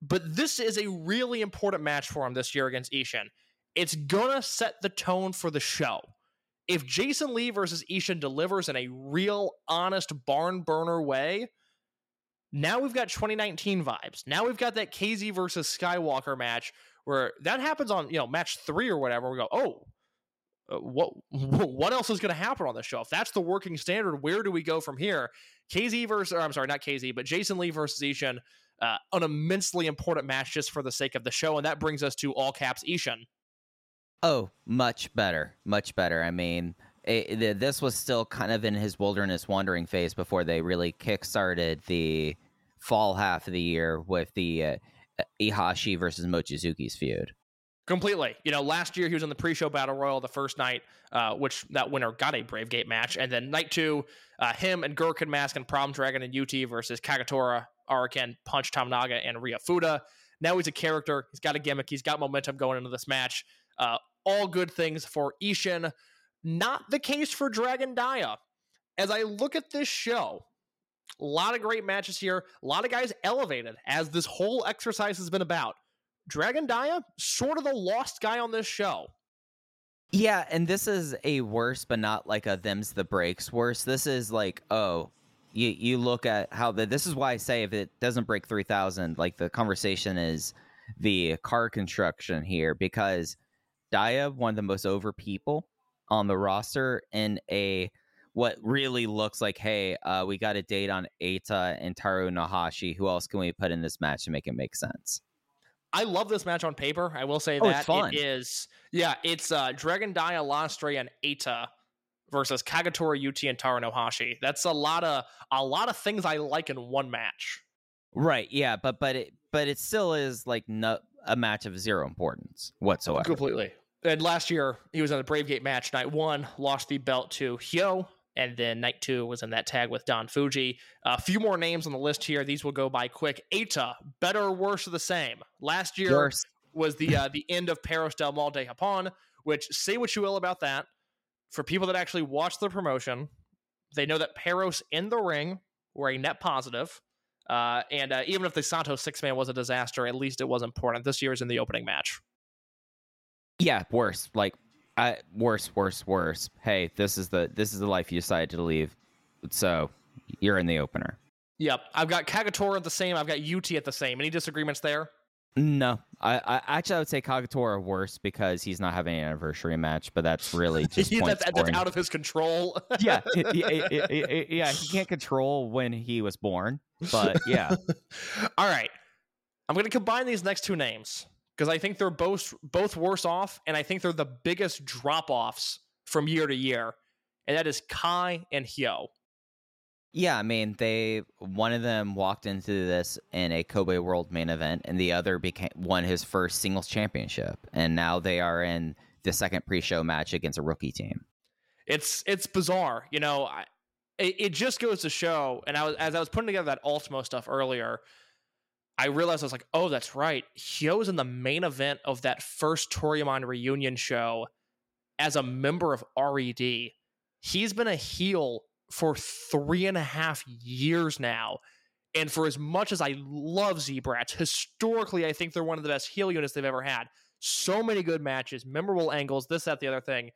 but this is a really important match for him this year against Ishin. It's gonna set the tone for the show. If Jason Lee versus Ishin delivers in a real, honest barn burner way, now we've got 2019 vibes. Now we've got that KZ versus Skywalker match where that happens on you know match three or whatever. We go, oh, uh, what what else is going to happen on this show? If that's the working standard, where do we go from here? KZ versus, I'm sorry, not KZ, but Jason Lee versus Ishin, uh, an immensely important match just for the sake of the show, and that brings us to all caps Ishin. Oh, much better, much better. I mean, it, th- this was still kind of in his wilderness wandering phase before they really kickstarted the fall half of the year with the uh, Ihashi versus Mochizuki's feud. Completely. You know, last year he was in the pre-show battle royal the first night, uh, which that winner got a Brave Gate match, and then night two, uh, him and Gurukun Mask and Problem Dragon and UT versus Kagetora, Araken, Punch Tominaga, and Ryo Fuda. Now he's a character. He's got a gimmick. He's got momentum going into this match. Uh, all good things for Ishin. Not the case for Dragon Dia. As I look at this show, a lot of great matches here. A lot of guys elevated as this whole exercise has been about. Dragon Dia, sort of the lost guy on this show. Yeah, and this is a worse, but not like a them's the breaks worse. This is like, oh, you you look at how the this is why I say if it doesn't break three thousand, like the conversation is the car construction here because Dia, one of the most over people on the roster, in a what really looks like, hey, uh, we got a date on Eita and Taro Nohashi. Who else can we put in this match to make it make sense? I love this match on paper. I will say Oh, it's that fun. it is. Yeah, it's uh, Dragon Dia, Lastre, and Eita versus Kagetora, UT, and Taro Nohashi. That's a lot of a lot of things I like in one match. Right. Yeah, but but it but it still is like no, a match of zero importance whatsoever. Completely. And last year, he was in a Brave Gate match. Night one, lost the belt to Hyo. And then night two was in that tag with Don Fuji. A few more names on the list here. These will go by quick. Eita, better or worse or the same? Last year Worse. was the uh, the end of Perros del Mal de Japón, which say what you will about that. For people that actually watch the promotion, they know that Peros in the ring were a net positive. Uh, and uh, even if the Santos six man was a disaster, at least it was important. This year is in the opening match. Yeah, worse. Like, I worse, worse, worse. Hey, this is the this is the life you decided to leave. So you're in the opener. Yep, I've got Kagetora at the same. I've got UT at the same. Any disagreements there? No, I, I actually I would say Kagetora worse because he's not having an anniversary match, but that's really just point that's, that's out of his control. yeah, it- it- it- yeah, he can't control when he was born, but yeah, All right. I'm going to combine these next two names because I think they're both both worse off, and I think they're the biggest drop offs from year to year, and that is Kai and Hyo. yeah. I mean, they one of them walked into this in a Kobe World main event, and the other became won his first singles championship, and now they are in the second pre-show match against a rookie team. It's it's bizarre, you know. I, it, it just goes to show, and I was as I was putting together that Ultimo stuff earlier, I realized I was like, oh, that's right. Hyo's in the main event of that first Toryumon reunion show as a member of RED. He's been a heel for three and a half years now. And for as much as I love Z-Brats, historically, I think they're one of the best heel units they've ever had. So many good matches, memorable angles, this, that, the other thing.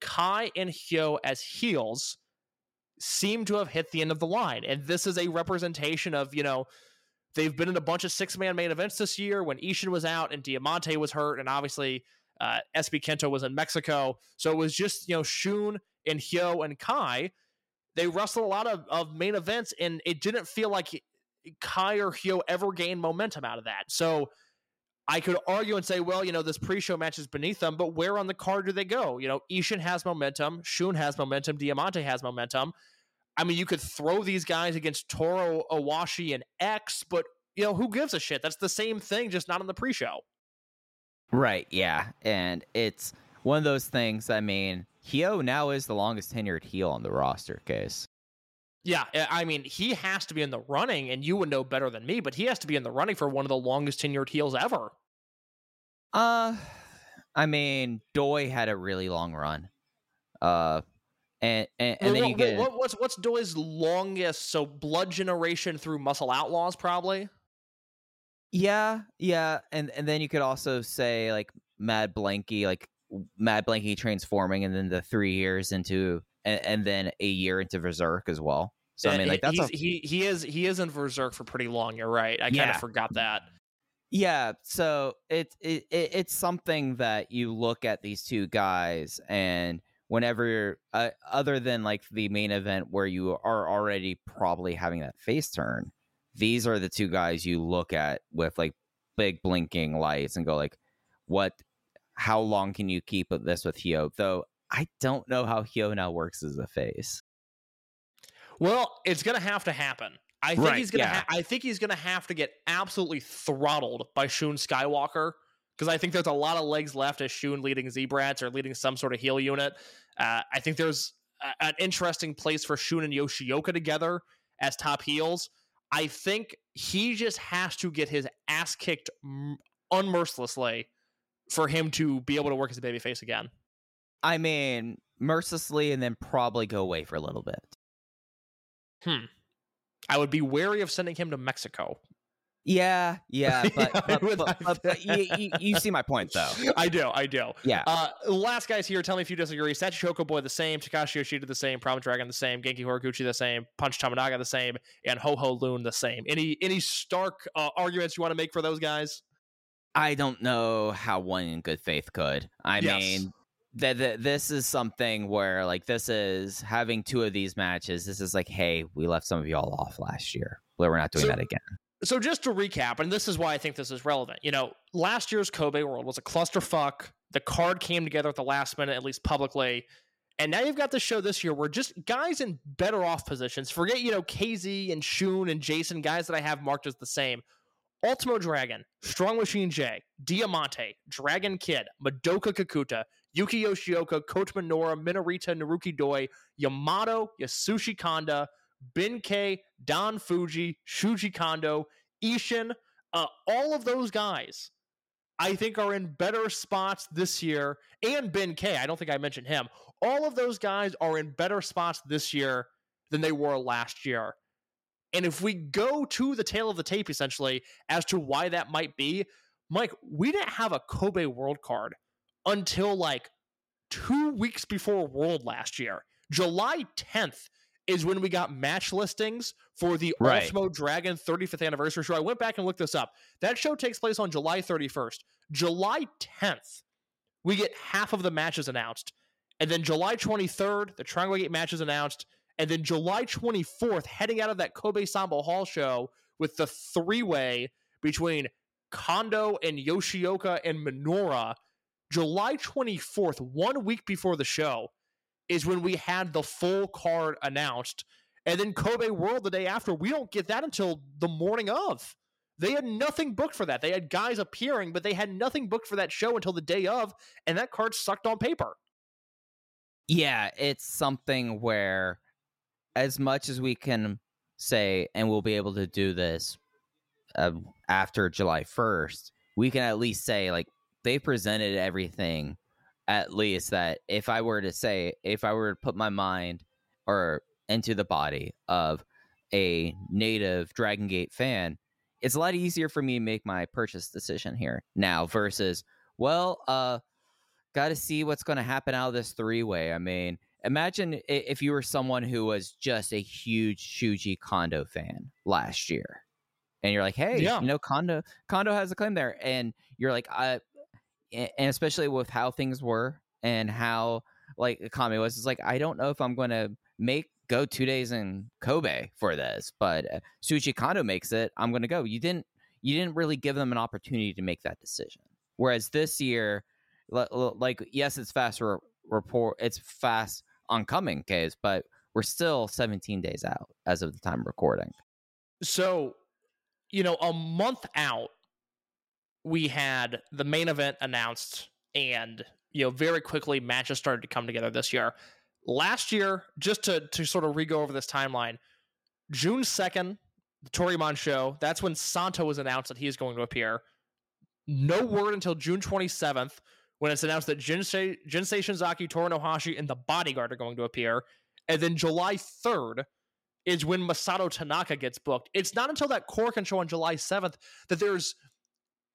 Kai and Hyo as heels seem to have hit the end of the line. And this is a representation of, you know, they've been in a bunch of six man main events this year when Ishin was out and Diamante was hurt. And obviously, uh, SB Kento was in Mexico. So it was just, you know, Shun and Hyo and Kai. They wrestled a lot of, of main events, and it didn't feel like Kai or Hyo ever gained momentum out of that. So I could argue and say, well, you know, this pre-show match is beneath them, but where on the card do they go? You know, Ishin has momentum, Shun has momentum, Diamante has momentum. I mean, you could throw these guys against Toro, Owashi, and X, but you know, who gives a shit? That's the same thing, just not on the pre-show. Right, yeah. And it's one of those things, I mean, Hyo now is the longest tenured heel on the roster case. Yeah, I- I mean, he has to be in the running, and you would know better than me, but he has to be in the running for one of the longest tenured heels ever. Uh I mean, Doi had a really long run. Uh and and, and then What- you get what- what's what's Doi's longest? So Blood Generation through Muscle Outlaws, probably. Yeah, yeah, and and then you could also say like Mad Blanky, like Mad Blanky transforming, and then the three years into, and, and then a year into Berserk as well. So I mean, like that's a, he he is he is in Berserk for pretty long. You're right. I kind of forgot that. yeah. So it's it, it it's something that you look at these two guys, and whenever you're uh, other than like the main event where you are already probably having that face turn, these are the two guys you look at with like big blinking lights and go like, what? How long can you keep this with Hyo? Though I don't know how Hyo now works as a face. Well, it's gonna have to happen. I think Right, he's gonna. yeah. Ha- I think he's gonna have to get absolutely throttled by Shun Skywalker because I think there's a lot of legs left as Shun leading Z-Brats or leading some sort of heel unit. Uh, I think there's a- an interesting place for Shun and Yoshioka together as top heels. I think he just has to get his ass kicked m- unmercilessly for him to be able to work as a babyface again. I mean, mercilessly, and then probably go away for a little bit. Hmm. I would be wary of sending him to Mexico. Yeah, yeah, but but, but, but, but you, you, you see my point though. I do, I do. Yeah, Uh, last guys here, tell me if you disagree. Sachi Chocoboy the same, Takashi Yoshida the same, Problem Dragon the same, Genki Horiguchi the same, Punch Tominaga the same, and HoHo Lun the same. Any any stark uh, arguments you want to make for those guys? I don't know how one in good faith could. I Yes. mean, that that this is something where like this is having two of these matches. This is like, hey, we left some of y'all off last year, but we're not doing So- that again. So just to recap, and this is why I think this is relevant. You know, last year's Kobe World was a clusterfuck. The card came together at the last minute, at least publicly. And now you've got the show this year where just guys in better off positions. Forget, you know, KZ and Shun and Jason, guys that I have marked as the same. Ultimo Dragon, Strong Machine J, Diamante, Dragon Kid, Madoka Kakuta, Yuki Yoshioka, Coach Minoura, Minorita, Naruki Doi, Yamato, Yasushi Kanda, Ben-K, Don Fuji, Shuji Kondo, Ishin, uh, all of those guys, I think, are in better spots this year. And Ben-K, I don't think I mentioned him. All of those guys are in better spots this year than they were last year. And if we go to the tail of the tape, essentially, as to why that might be, Mike, we didn't have a Kobe World card until like two weeks before World last year. July 10th is when we got match listings for the Right. Ultimo Dragon 35th anniversary show. I went back and looked this up. That show takes place on July 31st. July 10th, we get half of the matches announced. And then July 23rd, the Triangle Gate match is announced. And then July 24th, heading out of that Kobe Sanbo Hall show with the three way between Kondo and Yoshioka and Minoura, July 24th, one week before the show, is when we had the full card announced. And then Kobe World the day after, we don't get that until the morning of. They had nothing booked for that. They had guys appearing, but they had nothing booked for that show until the day of, and that card sucked on paper. Yeah, it's something where, as much as we can say, and we'll be able to do this uh, after July 1st, we can at least say, like, they presented everything, at least that if I were to say, if I were to put my mind or into the body of a native Dragon Gate fan, it's a lot easier for me to make my purchase decision here now versus, well, uh, got to see what's going to happen out of this three way. I mean, imagine if you were someone who was just a huge Shuji Kondo fan last year, and you're like, hey, Yeah. you know, Kondo Kondo has a claim there, and you're like, I, and especially with how things were and how like Kame was, it's like I don't know if I'm going to make go two days in Kobe for this, but uh, Shuji Kondo makes it. I'm going to go. You didn't you didn't really give them an opportunity to make that decision. Whereas this year, li- li- like yes, it's fast re- report, it's fast oncoming case, but we're still 17 days out as of the time recording. So, you know, a month out, we had the main event announced, and you know, very quickly matches started to come together this year. Last year, just to to sort of re-go over this timeline, June second, the Toryumon show. That's when Santo was announced that he is going to appear. No word until June twenty seventh, when it's announced that Jinsei, Jinsei Shinzaki, Torinohashi, and the Bodyguard are going to appear, and then July third is when Masato Tanaka gets booked. It's not until that Korakuen show on July 7th that there's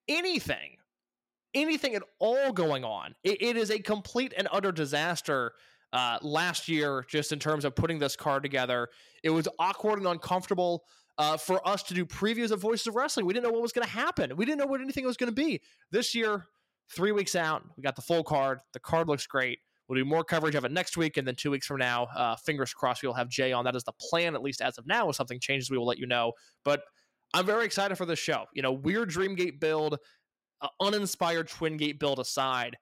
anything, anything at all going on. It, it is a complete and utter disaster uh, last year, just in terms of putting this card together. It was awkward and uncomfortable uh, for us to do previews of Voices of Wrestling. We didn't know what was going to happen. We didn't know what anything was going to be. This year, three weeks out, we got the full card. The card looks great. We'll do more coverage of it next week, and then two weeks from now, uh, fingers crossed, we'll have Jay on. That is the plan, at least as of now. If something changes, we will let you know. But I'm very excited for this show. You know, weird Dreamgate build, uh, uninspired Twin Gate build aside,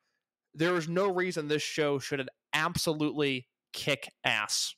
there is no reason this show should absolutely kick ass.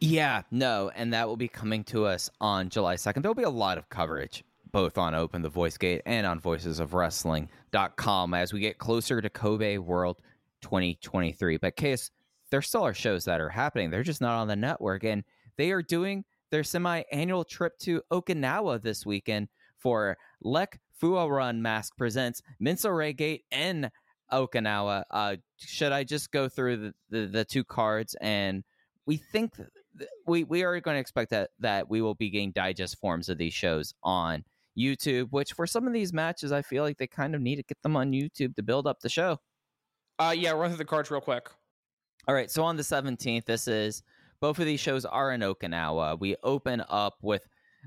Yeah, no, and that will be coming to us on July 2nd. There'll be a lot of coverage both on Open the Voice Gate and on voicesofwrestling.com as we get closer to Kobe World 2023. But case there still are shows that are happening. They're just not on the network and they are doing their semi-annual trip to Okinawa this weekend for Lek Fua Run Mask presents Minso Gate and Okinawa. Uh, should I just go through the, the, the two cards and we think th- we we are going to expect that that we will be getting digest forms of these shows on YouTube. Which for some of these matches, I feel like they kind of need to get them on YouTube to build up the show. Uh, yeah, run through the cards real quick. All right, so on the seventeenth, this is both of these shows are in Okinawa. We open up with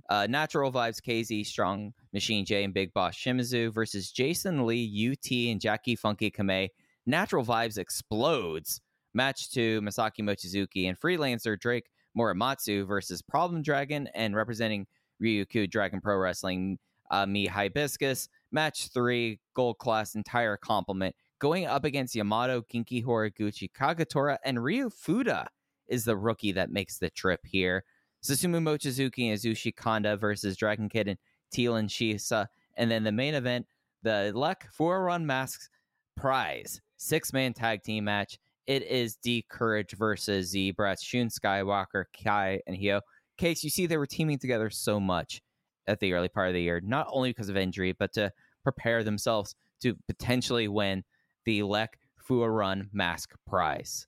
uh, Natural Vibes, KZ, Strong Machine J, and Big Boss Shimizu versus Jason Lee, UT, and Jackie Funky Kame. Natural Vibes explodes. Match two, Masaki Mochizuki and freelancer Drake Morimatsu versus Problem Dragon and representing Ryukyu Dragon Pro Wrestling, uh, Me Hibiscus. Match three, Gold Class Entire Complement going up against Yamato, Genki Horiguchi, Kagetora, and Ryo Fuda is the rookie that makes the trip here. Susumu Mochizuki and Yasushi Kanda versus Dragon Kid and Teal and Shisa. And then the main event, the Luck Four Run Masks prize. six man tag team match. It is D'Courage versus Z-Brats, Shun Skywalker, Kai, and Hyo. Case, you see, they were teaming together so much at the early part of the year, not only because of injury, but to prepare themselves to potentially win the Lek Fua Run Mask Prize.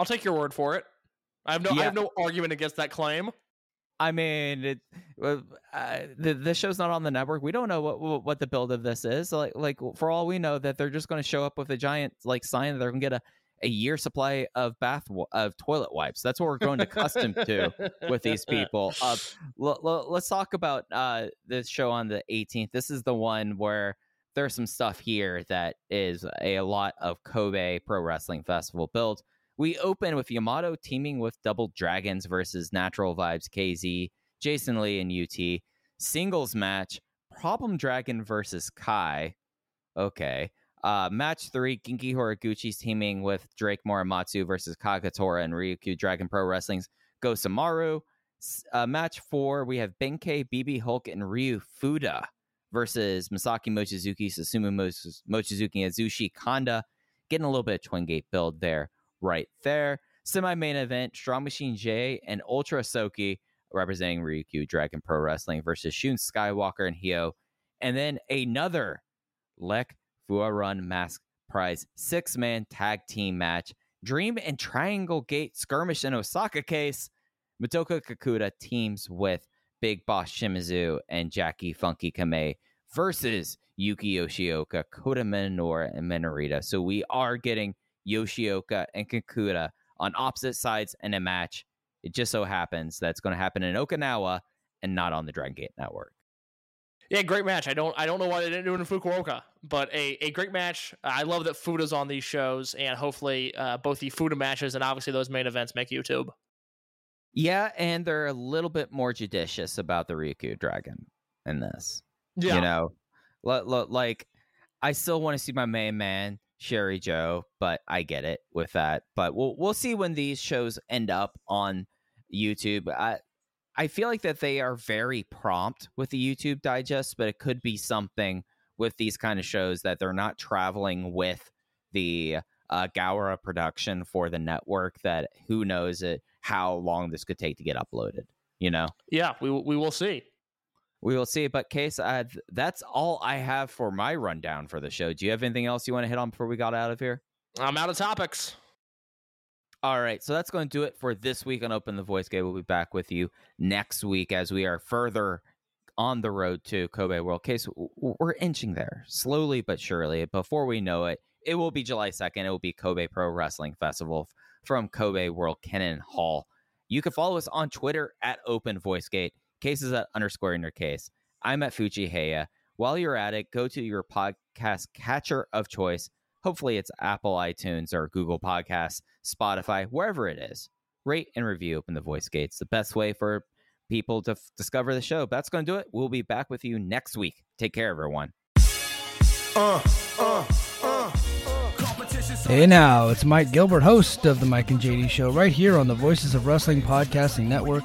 I'll take your word for it. I have no I have no argument against that claim. I mean, it, uh, the the show's not on the network. We don't know what what the build of this is. Like like for all we know, that they're just going to show up with a giant like sign that they're going to get a, a year supply of bath of toilet wipes. That's what we're growing accustomed to with these people. Uh, l- l- let's talk about uh, this show on the 18th. This is the one where there's some stuff here that is a lot of Kobe Pro Wrestling Festival build. We open with Yamato teaming with Double Dragons versus Natural Vibes KZ, Jason Lee and UT. Singles match, Problem Dragon versus Kai. Okay. Uh, match three, Genki Horiguchi's teaming with Drake Morimatsu versus Kagetora and Ryukyu Dragon Pro Wrestling's Go Samaru. Uh, match four, we have Ben-K, BB Hulk, and Ryo Fuda versus Masaki Mochizuki, Susumu Moch- Mochizuki, and Yasushi Kanda. Getting a little bit of twin gate build there, right there. Semi main event, Strong Machine J and Ultra Soki representing Ryukyu Dragon Pro Wrestling versus Shun Skywalker and Hyo. And then another Lek Fua Run Mask Prize six man tag team match. Dream and Triangle Gate skirmish in Osaka case. Madoka Kakuta teams with Big Boss Shimizu and Jackie Funky Kame versus Yuki Yoshioka, Kota Minoura, and Minorita. So we are getting Yoshioka and Kakuta on opposite sides in a match. It just so happens that's going to happen in Okinawa and not on the Dragon Gate Network. Yeah, great match. I don't I don't know why they didn't do it in Fukuoka, but a, a great match. I love that Fuda's on these shows, and hopefully uh, both the Fuda matches and obviously those main events make YouTube. Yeah, and they're a little bit more judicious about the Ryukyu Dragon in this. Yeah, You know, L- l- like I still want to see my main man Sherry Joe, but I get it with that. But we'll we'll see when these shows end up on YouTube. I I feel like that they are very prompt with the YouTube digest, but it could be something with these kind of shows that they're not traveling with the uh, GAORA production for the network. That who knows it how long this could take to get uploaded. You know. yeah, we we will see. We will see. But case, uh, th- that's all I have for my rundown for the show. Do you have anything else you want to hit on before we got out of here? I'm out of topics. All right, so that's going to do it for this week on Open the Voice Gate. We'll be back with you next week as we are further on the road to Kobe World Case. We're inching there slowly but surely. Before we know it, it will be July 2nd. It will be Kobe Pro Wrestling Festival from Kobe World Kinen Hall. You can follow us on Twitter at Open Voice Gate. Cases at underscore in your case. I'm at Fuji Heya. While you're at it, go to your podcast catcher of choice. Hopefully, it's Apple, iTunes, or Google Podcasts, Spotify, wherever it is. Rate and review Open the Voice Gates. The best way for people to f- discover the show. That's going to do it. We'll be back with you next week. Take care, everyone. Hey now, it's Mike Gilbert, host of the Mike and JD Show, right here on the Voices of Wrestling Podcasting Network.